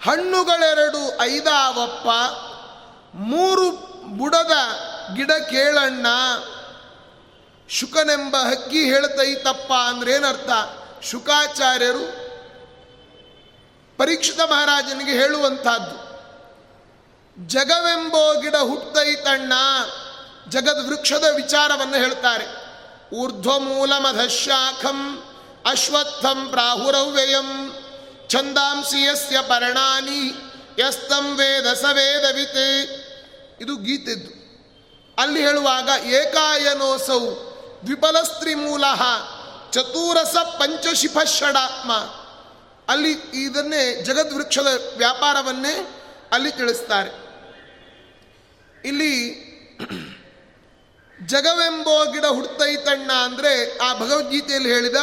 ಹಣ್ಣುಗಳೆರಡು ಐದಾವಪ್ಪ. ಮೂರು ಬುಡದ ಗಿಡ ಕೇಳಣ್ಣ. ಶುಕನೆಂಬ ಹಕ್ಕಿ ಹೇಳ್ತೈತಪ್ಪ ಅಂದ್ರೆ ಏನರ್ಥ? ಶುಕಾಚಾರ್ಯರು ಪರೀಕ್ಷಿತ ಮಹಾರಾಜನಿಗೆ ಹೇಳುವಂತಹದ್ದು ಜಗವೆಂಬೋ ಗಿಡ ಹುಟ್ಟೈತಣ್ಣ ಜಗದ್ ವೃಕ್ಷದ ವಿಚಾರವನ್ನು ಹೇಳ್ತಾರೆ. ಊರ್ಧ್ವಮೂಲ ಮಧಶಾಖಂ ಅಶ್ವತ್ಥಂ ಪ್ರಾಹುರವ್ಯಯಂ ಛಂದಾಂಸಿ ಯಸ್ಯ ಪರ್ಣಾನಿ ಯಸ್ತಂ ವೇದ ಸವೇದವಿತೆ ಇದು ಗೀತೆದ್ದು. ಅಲ್ಲಿ ಹೇಳುವಾಗ ಏಕಾಯನೋಸೌ ದ್ವಿಪಲಸ್ತ್ರಿ ಮೂಲ ಚತುರಸ ಪಂಚಶಿಫ ಷಡಾತ್ಮ ಅಲ್ಲಿ ಇದನ್ನೇ ಜಗದ್ವೃಕ್ಷದ ವ್ಯಾಪಾರವನ್ನೇ ಅಲ್ಲಿ ತಿಳಿಸ್ತಾರೆ. ಇಲ್ಲಿ ಜಗವೆಂಬೋ ಗಿಡ ಹುಡ್ತೈತಣ್ಣ ಅಂದರೆ ಆ ಭಗವದ್ಗೀತೆಯಲ್ಲಿ ಹೇಳಿದ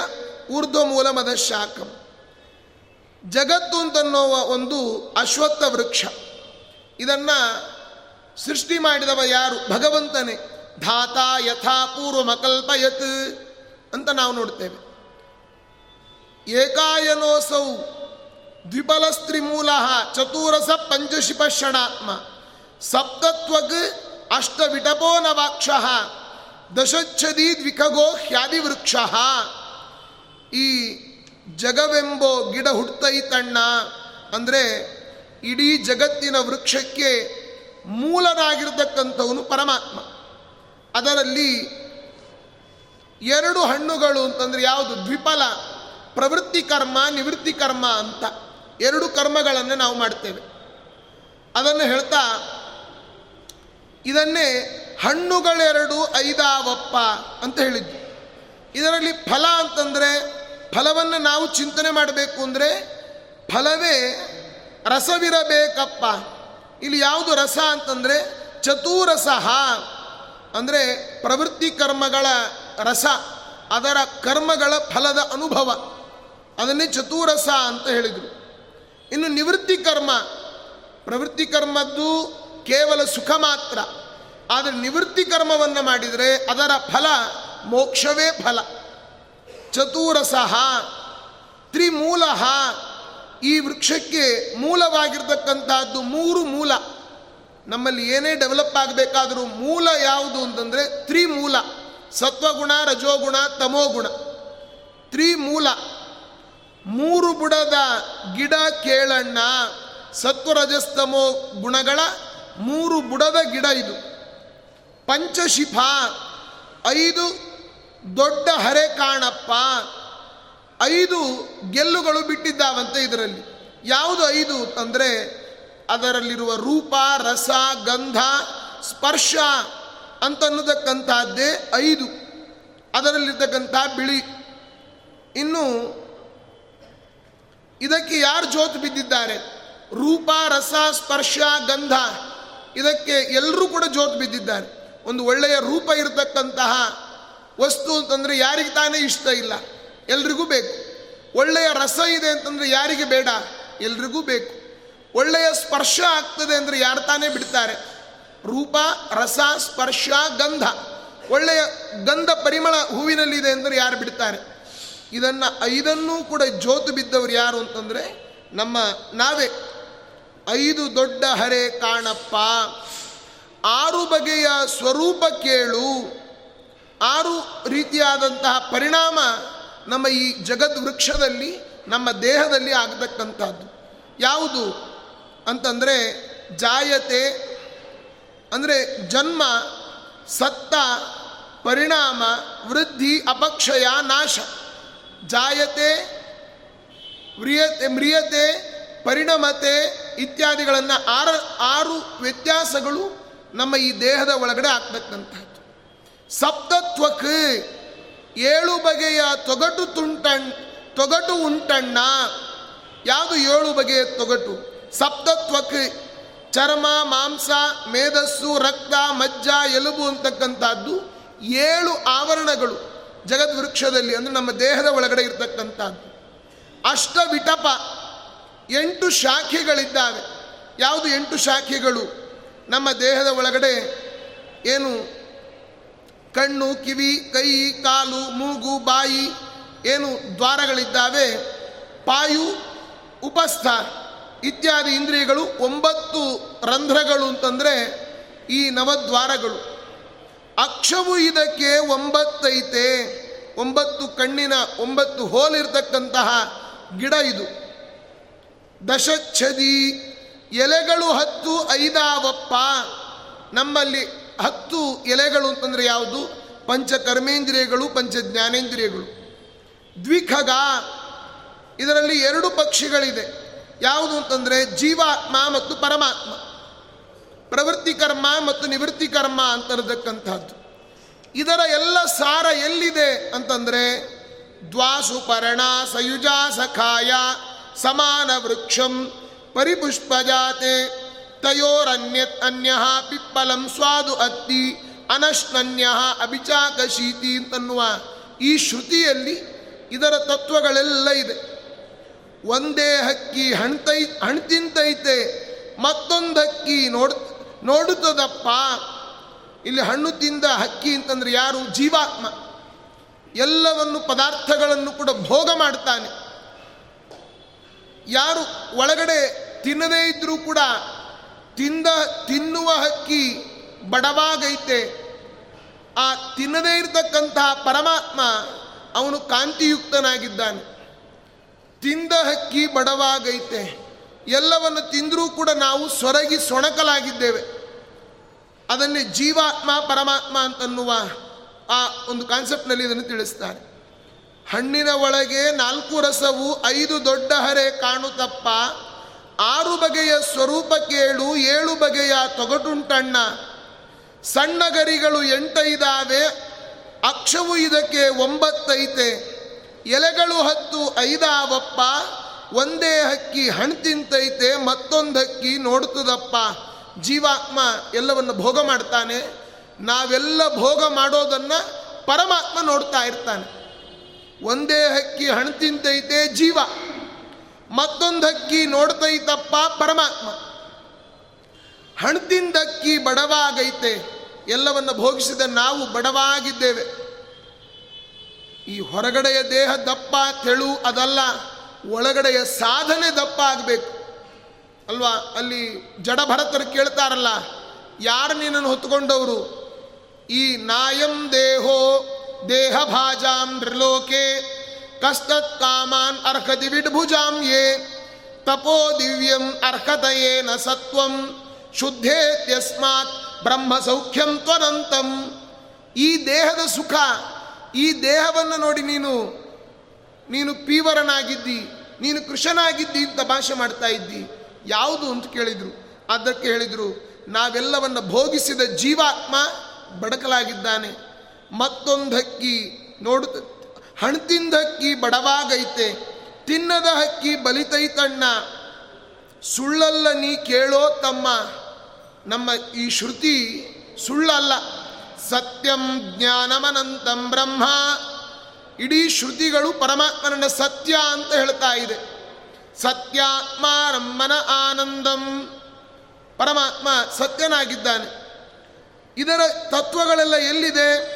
ಊರ್ಧ್ವ ಮೂಲ ಮದ ಶಾಖಂ. ಜಗತ್ತು ಅಂತನ್ನುವ ಒಂದು ಅಶ್ವತ್ಥ ವೃಕ್ಷ. ಇದನ್ನು ಸೃಷ್ಟಿ ಮಾಡಿದವ ಯಾರು? ಭಗವಂತನೇ. ಧಾತ ಯಥಾ ಪೂರ್ವಮಕಲ್ಪಯತ್ ಅಂತ ನಾವು ನೋಡ್ತೇವೆ. ಏಕಾಯನೋಸೌ ದ್ವಿಬಲಸ್ತ್ರಿಮೂಲ ಚತುರಸ ಪಂಚಶಿಪ ಷಣಾತ್ಮ. ಸಪ್ತತ್ವಗ್ ಅಷ್ಟ ವಿಟಪೋ ನವಾಕ್ಷ ದಶಚ್ಛದಿ ದ್ವಿಖಗೋ ಹ್ಯಾದಿವೃಕ್ಷ. ಈ ಜಗವೆಂಬೋ ಗಿಡ ಹುಟ್ಟೈತಣ್ಣ ಅಂದರೆ ಇಡೀ ಜಗತ್ತಿನ ವೃಕ್ಷಕ್ಕೆ ಮೂಲನಾಗಿರ್ತಕ್ಕಂಥವನು ಪರಮಾತ್ಮ. ಅದರಲ್ಲಿ ಎರಡು ಹಣ್ಣುಗಳು ಅಂತಂದರೆ ಯಾವುದು? ದ್ವಿಫಲ, ಪ್ರವೃತ್ತಿ ಕರ್ಮ, ನಿವೃತ್ತಿ ಕರ್ಮ ಅಂತ ಎರಡು ಕರ್ಮಗಳನ್ನು ನಾವು ಮಾಡ್ತೇವೆ. ಅದನ್ನು ಹೇಳ್ತಾ ಇದನ್ನೇ ಹಣ್ಣುಗಳೆರಡು ಐದಾವಪ್ಪ ಅಂತ ಹೇಳಿದ್ದು ಇದರಲ್ಲಿ ಫಲ ಅಂತಂದರೆ ಫಲವನ್ನು ನಾವು ಚಿಂತನೆ ಮಾಡಬೇಕು ಅಂದರೆ ಫಲವೇ ರಸವಿರಬೇಕಪ್ಪ. ಇಲ್ಲಿ ಯಾವುದು ರಸ ಅಂತಂದರೆ ಚತುರಸಹ ಅಂದರೆ ಪ್ರವೃತ್ತಿ ಕರ್ಮಗಳ ರಸ, ಅದರ ಕರ್ಮಗಳ ಫಲದ ಅನುಭವ. ಅದನ್ನೇ ಚತುರಸ ಅಂತ ಹೇಳಿದರು. ಇನ್ನು ನಿವೃತ್ತಿ ಕರ್ಮ, ಪ್ರವೃತ್ತಿ ಕರ್ಮದ್ದು ಕೇವಲ ಸುಖ ಮಾತ್ರ. ಆದರೆ ನಿವೃತ್ತಿ ಕರ್ಮವನ್ನು ಮಾಡಿದರೆ ಅದರ ಫಲ, ಮೋಕ್ಷವೇ ಫಲ. ಚತುರಸಃ, ತ್ರಿಮೂಲ, ಈ ವೃಕ್ಷಕ್ಕೆ ಮೂಲವಾಗಿರ್ತಕ್ಕಂಥದ್ದು ಮೂರು ಮೂಲ. ನಮ್ಮಲ್ಲಿ ಏನೇ ಡೆವಲಪ್ ಆಗಬೇಕಾದರೂ ಮೂಲ ಯಾವುದು ಅಂತಂದರೆ ತ್ರಿಮೂಲ. ಸತ್ವಗುಣ, ರಜೋಗುಣ, ತಮೋಗುಣ. ತ್ರಿಮೂಲ. ಮೂರು ಬುಡದ ಗಿಡ ಕೇಳಣ್ಣ, ಸತ್ವರಜಸ್ತಮೋ ಗುಣಗಳ ಮೂರು ಬುಡದ ಗಿಡ ಇದು. ಪಂಚಶಿಫ, ಐದು ದೊಡ್ಡ ಹರೆ ಕಾಣಪ್ಪ, ಐದು ಗೆಲ್ಲುಗಳು ಬಿಟ್ಟಿದ್ದಾವಂತೆ ಇದರಲ್ಲಿ. ಯಾವುದು ಐದು ಅಂದರೆ ಅದರಲ್ಲಿರುವ ರೂಪ, ರಸ, ಗಂಧ, ಸ್ಪರ್ಶ ಅಂತನ್ನತಕ್ಕಂಥದ್ದೇ ಐದು. ಅದರಲ್ಲಿರ್ತಕ್ಕಂಥ ಬಿಳಿ. ಇನ್ನು ಇದಕ್ಕೆ ಯಾರು ಜೋತು ಬಿದ್ದಿದ್ದಾರೆ? ರೂಪ, ರಸ, ಸ್ಪರ್ಶ, ಗಂಧ. ಇದಕ್ಕೆ ಎಲ್ಲರೂ ಕೂಡ ಜೋತು ಬಿದ್ದಿದ್ದಾರೆ. ಒಂದು ಒಳ್ಳೆಯ ರೂಪ ಇರತಕ್ಕಂತಹ ವಸ್ತು ಅಂತಂದರೆ ಯಾರಿಗೆ ತಾನೇ ಇಷ್ಟ ಇಲ್ಲ. ಎಲ್ರಿಗೂ ಬೇಕು. ಒಳ್ಳೆಯ ರಸ ಇದೆ ಅಂತಂದರೆ ಯಾರಿಗೆ ಬೇಡ. ಎಲ್ರಿಗೂ ಬೇಕು. ಒಳ್ಳೆಯ ಸ್ಪರ್ಶ ಆಗ್ತದೆ ಅಂದರೆ ಯಾರು ತಾನೇ ಬಿಡ್ತಾರೆ. ರೂಪ, ರಸ, ಸ್ಪರ್ಶ, ಗಂಧ. ಒಳ್ಳೆಯ ಗಂಧ ಪರಿಮಳ ಹೂವಿನಲ್ಲಿದೆ ಅಂದರೆ ಯಾರು ಬಿಡ್ತಾರೆ? ಇದನ್ನು ಐದನ್ನೂ ಕೂಡ ಜೋತು ಬಿದ್ದವರು ಯಾರು ಅಂತಂದರೆ ನಮ್ಮ ನಾವೇ. ಐದು ದೊಡ್ಡ ಹರೆ ಕಾಣಪ್ಪ. ಆರು ಬಗೆಯ ಸ್ವರೂಪ ಕೇಳು. ಆರು ರೀತಿಯಾದಂತಹ ಪರಿಣಾಮ ನಮ್ಮ ಈ ಜಗದ್ ವೃಕ್ಷದಲ್ಲಿ, ನಮ್ಮ ದೇಹದಲ್ಲಿ ಆಗತಕ್ಕಂಥದ್ದು ಯಾವುದು ಅಂತಂದರೆ ಜಾಯತೆ, ಅಂದರೆ ಜನ್ಮ, ಸತ್ತ, ಪರಿಣಾಮ, ವೃದ್ಧಿ, ಅಪಕ್ಷಯ, ನಾಶ. ಜಾಯತೆ, ವ್ರಿಯತೆ, ಮ್ರಿಯತೆ ಪರಿಣಮತೆ ಇತ್ಯಾದಿಗಳನ್ನು ಆರ, ಆರು ವ್ಯತ್ಯಾಸಗಳು ನಮ್ಮ ಈ ದೇಹದ ಒಳಗಡೆ ಆಗ್ತಕ್ಕಂಥದ್ದು ಸಪ್ತತ್ವಕ್ ಏಳು ಬಗೆಯ ತೊಗಟು ತುಂಟಣ್, ತೊಗಟು ಉಂಟಣ್ಣ. ಯಾವುದು ಏಳು ಬಗೆಯ ತೊಗಟು? ಸಪ್ತತ್ವಕ್ ಚರ್ಮ, ಮಾಂಸ ಮೇಧಸ್ಸು ರಕ್ತ, ಮಜ್ಜ, ಎಲುಬು ಅಂತಕ್ಕಂಥದ್ದು ಏಳು ಆವರಣಗಳು ಜಗದ್ವೃಕ್ಷದಲ್ಲಿ ಅಂದರೆ ನಮ್ಮ ದೇಹದ ಒಳಗಡೆ ಇರತಕ್ಕಂಥದ್ದು. ಅಷ್ಟ ವಿಟಪ ಎಂಟು ಶಾಖೆಗಳಿದ್ದಾವೆ. ಯಾವುದು ಎಂಟು ಶಾಖೆಗಳು? ನಮ್ಮ ದೇಹದ ಒಳಗಡೆ ಏನು? ಕಣ್ಣು, ಕಿವಿ, ಕೈ, ಕಾಲು, ಮೂಗು, ಬಾಯಿ ಏನು ದ್ವಾರಗಳಿದ್ದಾವೆ? ಪಾಯು ಉಪಸ್ಥ ಇತ್ಯಾದಿ ಇಂದ್ರಿಯಗಳು ಒಂಬತ್ತು ರಂಧ್ರಗಳು ಅಂತಂದರೆ ಈ ನವದ್ವಾರಗಳು. ಅಕ್ಷವು ಇದಕ್ಕೆ ಒಂಬತ್ತೈತೆ. ಒಂಬತ್ತು ಕಣ್ಣಿನ ಒಂಬತ್ತು ಹೋಲಿರ್ತಕ್ಕಂತಹ ಗಿಡ ಇದು. ದಶಚ್ಛದಿ ಎಲೆಗಳು ಹತ್ತು ಐದಾವಪ್ಪ. ನಮ್ಮಲ್ಲಿ ಹತ್ತು ಎಲೆಗಳು ಅಂತಂದರೆ ಯಾವುದು? ಪಂಚಕರ್ಮೇಂದ್ರಿಯಗಳು ಪಂಚ ಜ್ಞಾನೇಂದ್ರಿಯಗಳು ದ್ವಿಖಗ, ಇದರಲ್ಲಿ ಎರಡು ಪಕ್ಷಿಗಳಿದೆ. ಯಾವುದು ಅಂತಂದರೆ ಜೀವಾತ್ಮ ಮತ್ತು ಪರಮಾತ್ಮ. ಪ್ರವೃತ್ತಿ ಕರ್ಮ ಮತ್ತು ನಿವೃತ್ತಿ ಕರ್ಮ ಅಂತರತಕ್ಕಂಥದ್ದು ಇದರ ಎಲ್ಲ ಸಾರ ಎಲ್ಲಿದೆ ಅಂತಂದರೆ ದ್ವಾಸು ಪರ್ಣ ಸಯುಜ ಸಖಾಯ ಸಮಾನ ವೃಕ್ಷಂ ಪರಿಪುಷ್ಪಜಾತೆ ತಯೋರನ್ಯ ಅನ್ಯ ಪಿಪ್ಪಲಂ ಸ್ವಾದು ಅತ್ತಿ ಅನಶ್ನನ್ಯ ಅಭಿಚಾಕ ಶೀತಿ ಅಂತನ್ನುವ ಈ ಶ್ರುತಿಯಲ್ಲಿ ಇದರ ತತ್ವಗಳೆಲ್ಲ ಇದೆ. ಒಂದೇ ಹಕ್ಕಿ ಹಣ್ತೈ ಹಣ್ತಿಂತೈತೆ ಮತ್ತೊಂದು ಹಕ್ಕಿ ನೋಡ್ ನೋಡುತ್ತದಪ್ಪ. ಇಲ್ಲಿ ಹಣ್ಣು ತಿಂದ ಹಕ್ಕಿ ಅಂತಂದ್ರೆ ಯಾರು ಜೀವಾತ್ಮ. ಎಲ್ಲವನ್ನು ಪದಾರ್ಥಗಳನ್ನು ಕೂಡ ಭೋಗ ಮಾಡ್ತಾನೆ. ಯಾರು ಒಳಗಡೆ ತಿನ್ನದೇ ಇದ್ದರೂ ಕೂಡ ತಿಂದ, ತಿನ್ನುವ ಹಕ್ಕಿ ಬಡವಾಗೈತೆ. ಆ ತಿನ್ನದೇ ಇರತಕ್ಕಂತಹ ಪರಮಾತ್ಮ ಅವನು ಕಾಂತಿಯುಕ್ತನಾಗಿದ್ದಾನೆ. ತಿಂದ ಹಕ್ಕಿ ಬಡವಾಗೈತೆ. ಎಲ್ಲವನ್ನು ತಿಂದರೂ ಕೂಡ ನಾವು ಸೊರಗಿ ಸೊಣಕಲಾಗಿದ್ದೇವೆ. ಅದನ್ನೇ ಜೀವಾತ್ಮ, ಪರಮಾತ್ಮ ಅಂತನ್ನುವ ಆ ಒಂದು ಕಾನ್ಸೆಪ್ಟ್ನಲ್ಲಿ ಇದನ್ನು ತಿಳಿಸ್ತಾರೆ. ಹಣ್ಣಿನ ಒಳಗೆ ನಾಲ್ಕು ರಸವು ಐದು ದೊಡ್ಡ ಹರೆ ಕಾಣುತ್ತಪ್ಪ ಆರು ಬಗೆಯ ಸ್ವರೂಪ ಕೇಳು, ಏಳು ಬಗೆಯ ತೊಗಟುಂಟಣ್ಣ. ಸಣ್ಣ ಗರಿಗಳು ಎಂಟೈದಾವೆ ಅಕ್ಷವು ಇದಕ್ಕೆ ಒಂಬತ್ತೈತೆ ಎಲೆಗಳು ಹತ್ತು ಐದಾವಪ್ಪ, ಒಂದೇ ಹಕ್ಕಿ ಹಣ್ಣು ತಿಂತೈತೆ, ಮತ್ತೊಂದು ಹಕ್ಕಿ ನೋಡ್ತದಪ್ಪ. ಜೀವಾತ್ಮ ಎಲ್ಲವನ್ನು ಭೋಗ ಮಾಡ್ತಾನೆ. ನಾವೆಲ್ಲ ಭೋಗ ಮಾಡೋದನ್ನು ಪರಮಾತ್ಮ ನೋಡ್ತಾ ಇರ್ತಾನೆ. ಒಂದೇ ಹಕ್ಕಿ ಹಣ್ಣು ತಿಂತೈತೆ ಜೀವ. ಮತ್ತೊಂದು ಹಕ್ಕಿ ನೋಡ್ತೈತಪ್ಪ ಪರಮಾತ್ಮ. ಹಣ್ಣು ತಿಂದಕ್ಕಿ ಬಡವಾಗೈತೆ. ಎಲ್ಲವನ್ನು ಭೋಗಿಸಿದ ನಾವು ಬಡವಾಗಿದ್ದೇವೆ. ಈ ಹೊರಗಡೆಯ ದೇಹ ದಪ್ಪ, ತೆಳು ಅದಲ್ಲ. ಒಳಗಡೆಯ ಸಾಧನೆ ದಪ್ಪ ಆಗಬೇಕು. ಅಲ್ವಾ? ಅಲ್ಲಿ ಜಡಭರತರು ಕೇಳ್ತಾರಲ್ಲ, ಯಾರು ನಿನ್ನನ್ನು ಹೊತ್ಕೊಂಡವರು? ಈ ನಾಯಂ ದೇಹೋ ದೇಹ ನೃಲೋಕೆ ಕಸ್ತತ್ ಕಾಮಾನ್ ಅರ್ಹತಿ ವಿಡ್ಭುಜಾಂ ಯೇ, ತಪೋ ದಿವ್ಯಂ ಅರ್ಹತಯೇನ ಸತ್ವಂ ಶುದ್ಧೇತ್ಯಸ್ಮಾತ್ ಬ್ರಹ್ಮ ಸೌಖ್ಯಂ ತ್ವನಂತಂ. ಈ ದೇಹದ ಸುಖ, ಈ ದೇಹವನ್ನು ನೋಡಿ ನೀನು ನೀನು ಪೀವರನಾಗಿದ್ದಿ, ನೀನು ಕೃಷನಾಗಿದ್ದಿ ಅಂತ ಭಾಷೆ ಮಾಡ್ತಾ ಇದ್ದಿ. ಯಾವುದು ಅಂತ ಕೇಳಿದರು. ಅದಕ್ಕೆ ಹೇಳಿದರು, ನಾವೆಲ್ಲವನ್ನು ಭೋಗಿಸಿದ ಜೀವಾತ್ಮ ಬಡಕಲಾಗಿದ್ದಾನೆ. ಮತ್ತೊಂದು ಹಕ್ಕಿ ನೋಡು ಹಣ್ತಿಂದ ಹಕ್ಕಿ ಬಡವಾಗೈತೆ, ತಿನ್ನದ ಹಕ್ಕಿ ಬಲಿತೈತಣ್ಣ ಸುಳ್ಳಲ್ಲ ನೀ ಕೇಳೋ ತಮ್ಮ. ನಮ್ಮ ಈ ಶ್ರುತಿ ಸುಳ್ಳಲ್ಲ. ಸತ್ಯಂ ಜ್ಞಾನಮನಂತಂ ಬ್ರಹ್ಮ. ಇಡೀ ಶ್ರುತಿಗಳು ಪರಮಾತ್ಮನ ಸತ್ಯ ಅಂತ ಹೇಳ್ತಾ ಇದೆ. ಸತ್ಯಾತ್ಮ ರಮ್ಮನ ಆನಂದಂ. ಪರಮಾತ್ಮ ಸತ್ಯನಾಗಿದ್ದಾನೆ. ಇದರ ತತ್ವಗಳೆಲ್ಲ ಎಲ್ಲಿದೆ?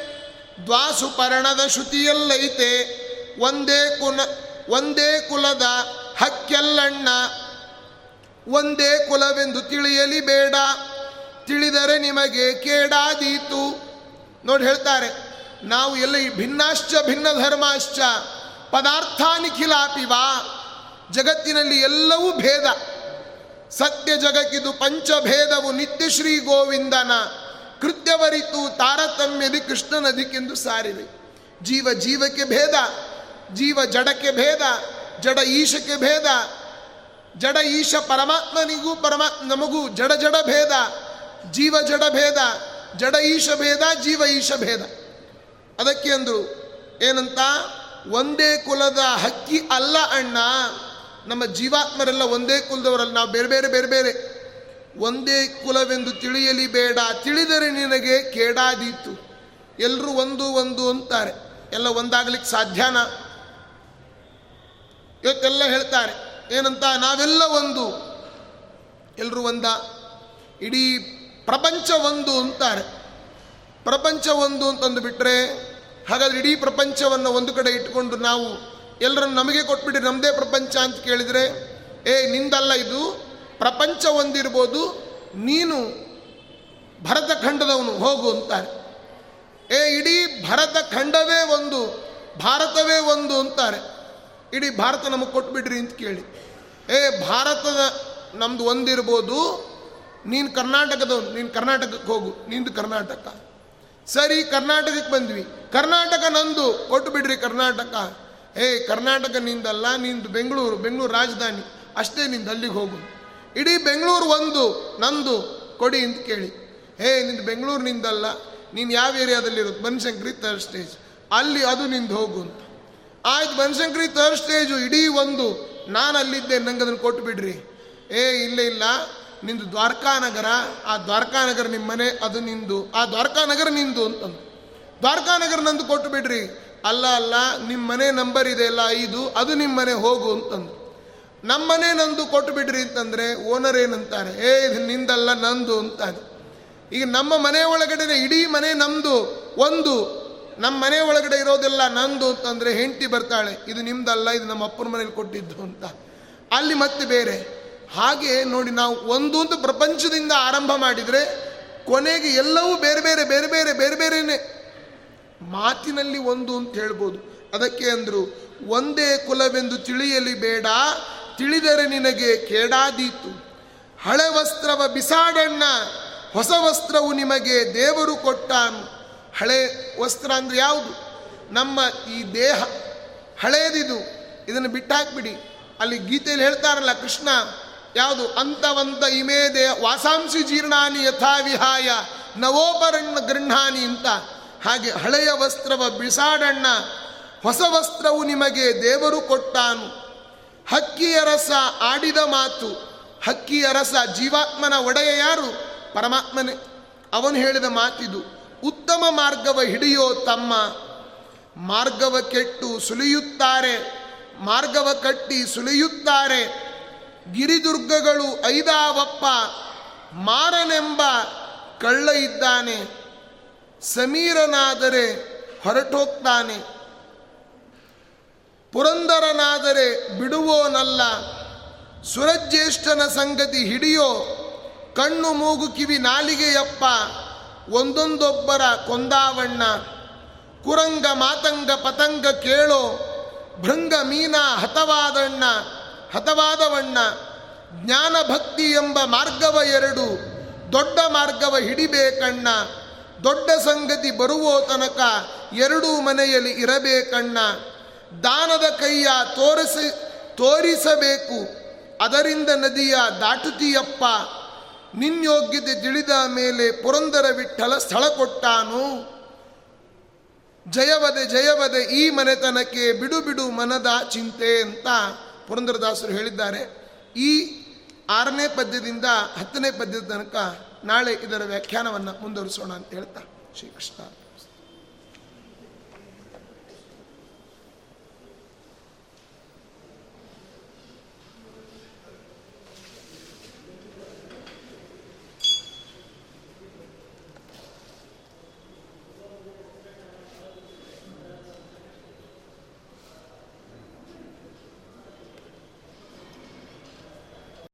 ದ್ವಾಸು ಪರ್ಣದ ಶ್ರುತಿಯಲ್ಲೈತೆ, ಒಂದೇ ಕುಲ, ಒಂದೇ ಕುಲದ ಹಕ್ಕೆಲ್ಲಣ್ಣ, ಒಂದೇ ಕುಲವೆಂದು ತಿಳಿಯಲಿ ಬೇಡ, ತಿಳಿದರೆ ನಿಮಗೆ ಕೇಡಾದೀತು. ನೋಡಿ ಹೇಳ್ತಾರೆ, ನಾವು ಎಲ್ಲ ಭಿನ್ನಾಶ್ಚ ಭಿನ್ನ ಧರ್ಮಾಶ್ಚ ಪದಾರ್ಥಾನಿಖಿಲಾಪಿವಾ, ಜಗತ್ತಿನಲ್ಲಿ ಎಲ್ಲವೂ ಭೇದ. ಸತ್ಯ ಜಗಕ್ಕಿದು ಪಂಚಭೇದವು ನಿತ್ಯ ಶ್ರೀ ಗೋವಿಂದನ ಕೃತ್ಯವರಿತು ತಾರತಮ್ಯದಿ ಕೃಷ್ಣನದಿಕ್ಕೆಂದು ಸಾರಿವೆ ಜೀವ ಜೀವಕ್ಕೆ ಭೇದ, ಜೀವ ಜಡಕ್ಕೆ ಭೇದ, ಜಡ ಈಶಕ್ಕೆ ಭೇದ, ಜಡ ಈಶ ಪರಮಾತ್ಮನಿಗೂ ಪರಮಾತ್ಮ ನಮಗೂ ಜಡ ಜಡ ಭೇದ, ಜೀವ ಜಡ ಭೇದ, ಜಡ ಈಶ ಭೇದ, ಜೀವ ಈಶ ಭೇದ. ಅದಕ್ಕೆ ಅಂದರು, ಏನಂತ? ಒಂದೇ ಕುಲದ ಹಕ್ಕಿ ಅಲ್ಲ ಅಣ್ಣ, ನಮ್ಮ ಜೀವಾತ್ಮರೆಲ್ಲ ಒಂದೇ ಕುಲದವರಲ್ಲ, ನಾವು ಬೇರೆ ಬೇರೆ ಬೇರೆ ಬೇರೆ. ಒಂದೇ ಕುಲವೆಂದು ತಿಳಿಯಲಿ ಬೇಡ, ತಿಳಿದರೆ ನಿನಗೆ ಕೇಡಾದೀತು. ಎಲ್ಲರೂ ಒಂದು ಒಂದು ಅಂತಾರೆ. ಎಲ್ಲ ಒಂದಾಗ್ಲಿಕ್ಕೆ ಸಾಧ್ಯನ? ಇವತ್ತೆಲ್ಲ ಹೇಳ್ತಾರೆ, ಏನಂತ? ನಾವೆಲ್ಲ ಒಂದು. ಎಲ್ಲರೂ ಒಂದ? ಇಡೀ ಪ್ರಪಂಚ ಒಂದು ಅಂತಾರೆ. ಪ್ರಪಂಚ ಒಂದು ಅಂತಂದು ಬಿಟ್ಟರೆ ಹಾಗಾದ್ರೆ ಇಡೀ ಪ್ರಪಂಚವನ್ನು ಒಂದು ಕಡೆ ಇಟ್ಕೊಂಡು ನಾವು ಎಲ್ಲರನ್ನು ನಮಗೆ ಕೊಟ್ಬಿಟ್ಟು ನಮ್ಮದೇ ಪ್ರಪಂಚ ಅಂತ ಕೇಳಿದರೆ, ಏ, ನಿಂದಲ್ಲ ಇದು? ಪ್ರಪಂಚ ಒಂದಿರ್ಬೋದು ನೀನು ಭರತ ಖಂಡದವನು ಹೋಗು ಅಂತಾರೆ. ಏ, ಇಡೀ ಭರತ ಖಂಡವೇ ಒಂದು, ಭಾರತವೇ ಒಂದು ಅಂತಾರೆ. ಇಡೀ ಭಾರತ ನಮಗೆ ಕೊಟ್ಬಿಡ್ರಿ ಅಂತ ಕೇಳಿ. ಏ, ಭಾರತದ ನಮ್ದು ಒಂದಿರ್ಬೋದು, ನೀನು ಕರ್ನಾಟಕದವನು, ನೀನು ಕರ್ನಾಟಕಕ್ಕೆ ಹೋಗು, ನಿಂದು ಕರ್ನಾಟಕ. ಸರಿ, ಕರ್ನಾಟಕಕ್ಕೆ ಬಂದ್ವಿ. ಕರ್ನಾಟಕ ನಂದು ಕೊಟ್ಟು ಬಿಡ್ರಿ ಕರ್ನಾಟಕ. ಏ, ಕರ್ನಾಟಕ ನಿಂದಲ್ಲ, ನಿಂದು ಬೆಂಗಳೂರು ಬೆಂಗಳೂರು ರಾಜಧಾನಿ, ಅಷ್ಟೇ ನಿಂದು ಅಲ್ಲಿಗೆ ಹೋಗು. ಇಡೀ ಬೆಂಗಳೂರು ಒಂದು, ನಂದು, ಕೊಡಿ ಅಂತ ಕೇಳಿ. ಹೇ, ನಿಂದು ಬೆಂಗಳೂರು ನಿಂದಲ್ಲ, ನೀನು ಯಾವ ಏರಿಯಾದಲ್ಲಿರುತ್ತೆ ಬನಶಂಕರಿ ಥರ್ಡ್ ಸ್ಟೇಜ್ ಅಲ್ಲಿ ಅದು ನಿಂದು ಹೋಗು ಅಂತ. ಆಯ್ತು, ಬನಶಂಕರಿ ಥರ್ಡ್ ಸ್ಟೇಜು ಇಡೀ ಒಂದು ನಾನು ಅಲ್ಲಿದ್ದೆ ನಂಗೆ ಅದನ್ನು ಕೊಟ್ಟು ಬಿಡ್ರಿ. ಏ, ಇಲ್ಲ ಇಲ್ಲ. ನಿಂದು ದ್ವಾರಕಾನಗರ, ಆ ದ್ವಾರಕಾನಗರ ನಿಮ್ಮ ಮನೆ, ಅದು ನಿಂದು. ಆ ದ್ವಾರಕಾನಗರ ನಿಂದು ಅಂತಂದು. ದ್ವಾರಕಾನಗರ ನಂದು ಕೊಟ್ಟು ಬಿಡ್ರಿ. ಅಲ್ಲ ಅಲ್ಲ ನಿಮ್ಮ ಮನೆ ನಂಬರ್ ಇದೆ ಅಲ್ಲ, ಐದು, ಅದು ನಿಮ್ಮ ಮನೆ ಹೋಗು ಅಂತಂದು. ನಮ್ಮ ಮನೆ ನಂದು ಕೊಟ್ಟು ಬಿಡ್ರಿ ಅಂತಂದರೆ ಓನರ್ ಏನಂತಾರೆ, ಏ, ಇದು ನಿಂದಲ್ಲ, ನಂದು ಅಂತಾರೆ. ಈಗ ನಮ್ಮ ಮನೆ ಒಳಗಡೆ ಇಡೀ ಮನೆ ನಮ್ಮದು ಒಂದು. ನಮ್ಮ ಮನೆ ಒಳಗಡೆ ಇರೋದೆಲ್ಲ ನಂದು ಅಂತಂದರೆ ಹೆಂಡತಿ ಬರ್ತಾಳೆ, ಇದು ನಿಮ್ದಲ್ಲ, ಇದು ನಮ್ಮ ಅಪ್ಪನ ಮನೇಲಿ ಕೊಟ್ಟಿದ್ದು ಅಂತ. ಅಲ್ಲಿ ಮತ್ತೆ ಬೇರೆ. ಹಾಗೆ ನೋಡಿ, ನಾವು ಒಂದು ಅಂತ ಪ್ರಪಂಚದಿಂದ ಆರಂಭ ಮಾಡಿದರೆ, ಕೊನೆಗೆ ಎಲ್ಲವೂ ಬೇರೆ ಬೇರೆ ಬೇರೆ ಬೇರೆ ಬೇರೆ ಬೇರೆನೆ. ಮಾತಿನಲ್ಲಿ ಒಂದು ಅಂತ ಹೇಳ್ಬೋದು. ಅದಕ್ಕೆ ಅಂದರು, ಒಂದೇ ಕುಲವೆಂದು ತಿಳಿಯಲಿ ಬೇಡ ತಿಳಿದರೆ ನಿನಗೆ ಕೇಡಾದೀತು. ಹಳೆ ವಸ್ತ್ರವ ಬಿಸಾಡಣ್ಣ, ಹೊಸ ವಸ್ತ್ರವು ನಿಮಗೆ ದೇವರು ಕೊಟ್ಟಾನು. ಹಳೆ ವಸ್ತ್ರ ಅಂದರೆ ಯಾವುದು? ನಮ್ಮ ಈ ದೇಹ ಹಳೇದಿದು. ಇದನ್ನು ಬಿಟ್ಟಾಕ್ಬಿಡಿ. ಅಲ್ಲಿ ಗೀತೆಯಲ್ಲಿ ಹೇಳ್ತಾರಲ್ಲ ಕೃಷ್ಣ, ಯಾವುದು? ಅಂತವಂತ ಇಮೇ ದೇಹ ವಾಸಾಂಶಿ ಜೀರ್ಣಾನಿ ಯಥಾ ವಿಹಾಯ, ನವೋಪರಣ್ಣ ಗೃಹಾನಿ ಅಂತ. ಹಾಗೆ ಹಳೆಯ ವಸ್ತ್ರವ ಬಿಸಾಡಣ್ಣ, ಹೊಸ ವಸ್ತ್ರವು ನಿಮಗೆ ದೇವರು ಕೊಟ್ಟಾನು. ಹಕ್ಕಿಯ ರಸ ಆಡಿದ ಮಾತು, ಹಕ್ಕಿಯ ರಸ ಜೀವಾತ್ಮನ ಒಡೆಯ ಯಾರು? ಪರಮಾತ್ಮನೇ. ಅವನು ಹೇಳಿದ ಮಾತಿದು, ಉತ್ತಮ ಮಾರ್ಗವ ಹಿಡಿಯೋ ತಮ್ಮ. ಮಾರ್ಗವ ಕೆಟ್ಟು ಸುಲಿಯುತ್ತಾರೆ, ಮಾರ್ಗವ ಕಟ್ಟಿ ಸುಲಿಯುತ್ತಾರೆ. ಗಿರಿದುರ್ಗಗಳು ಐದಾವಪ್ಪ, ಮಾರನೆಂಬ ಕಳ್ಳ ಇದ್ದಾನೆ. ಸಮೀರನಾದರೆ ಹೊರಟೋಗ್ತಾನೆ. ಪುರಂದರನಾದರೆ ಬಿಡುವೋನಲ್ಲ. ಸುರಜ್ಯೇಷ್ಠನ ಸಂಗತಿ ಹಿಡಿಯೋ ಕಣ್ಣು ಮೂಗು ಕಿವಿ ನಾಲಿಗೆಯಪ್ಪ, ಒಂದೊಂದೊಬ್ಬರ ಕೊಂದಾವಣ್ಣ. ಕುರಂಗ ಮಾತಂಗ ಪತಂಗ ಕೇಳೋ ಭೃಂಗ ಮೀನ ಹತವಾದಣ್ಣ, ಹತವಾದವಣ್ಣ. ಜ್ಞಾನ ಭಕ್ತಿ ಎಂಬ ಮಾರ್ಗವ ಎರಡು, ದೊಡ್ಡ ಮಾರ್ಗವ ಹಿಡಿಬೇಕಣ್ಣ. ದೊಡ್ಡ ಸಂಗತಿ ಬರುವೋ ತನಕ ಎರಡೂ ಮನೆಯಲ್ಲಿ ಇರಬೇಕಣ್ಣ. ದಾನದ ಕೈಯ ತೋರಿಸಿ, ತೋರಿಸಬೇಕು. ಅದರಿಂದ ನದಿಯ ದಾಟುತಿಯಪ್ಪ ನಿನ್ಯೋಗ್ಯತೆ ತಿಳಿದ ಮೇಲೆ ಪುರಂದರ ವಿಠಲ ಸ್ಥಳ ಕೊಟ್ಟಾನು. ಜಯವದೆ ಜಯವದೆ ಈ ಮನೆತನಕ್ಕೆ ಬಿಡು ಬಿಡು ಮನದ ಚಿಂತೆ ಅಂತ ಪುರಂದರದಾಸರು ಹೇಳಿದ್ದಾರೆ. ಈ ಆರನೇ ಪದ್ಯದಿಂದ ಹತ್ತನೇ ಪದ್ಯದ ತನಕ ನಾಳೆ ಇದರ ವ್ಯಾಖ್ಯಾನವನ್ನು ಮುಂದುವರಿಸೋಣ ಅಂತ ಹೇಳ್ತಾ ಶ್ರೀಕೃಷ್ಣ.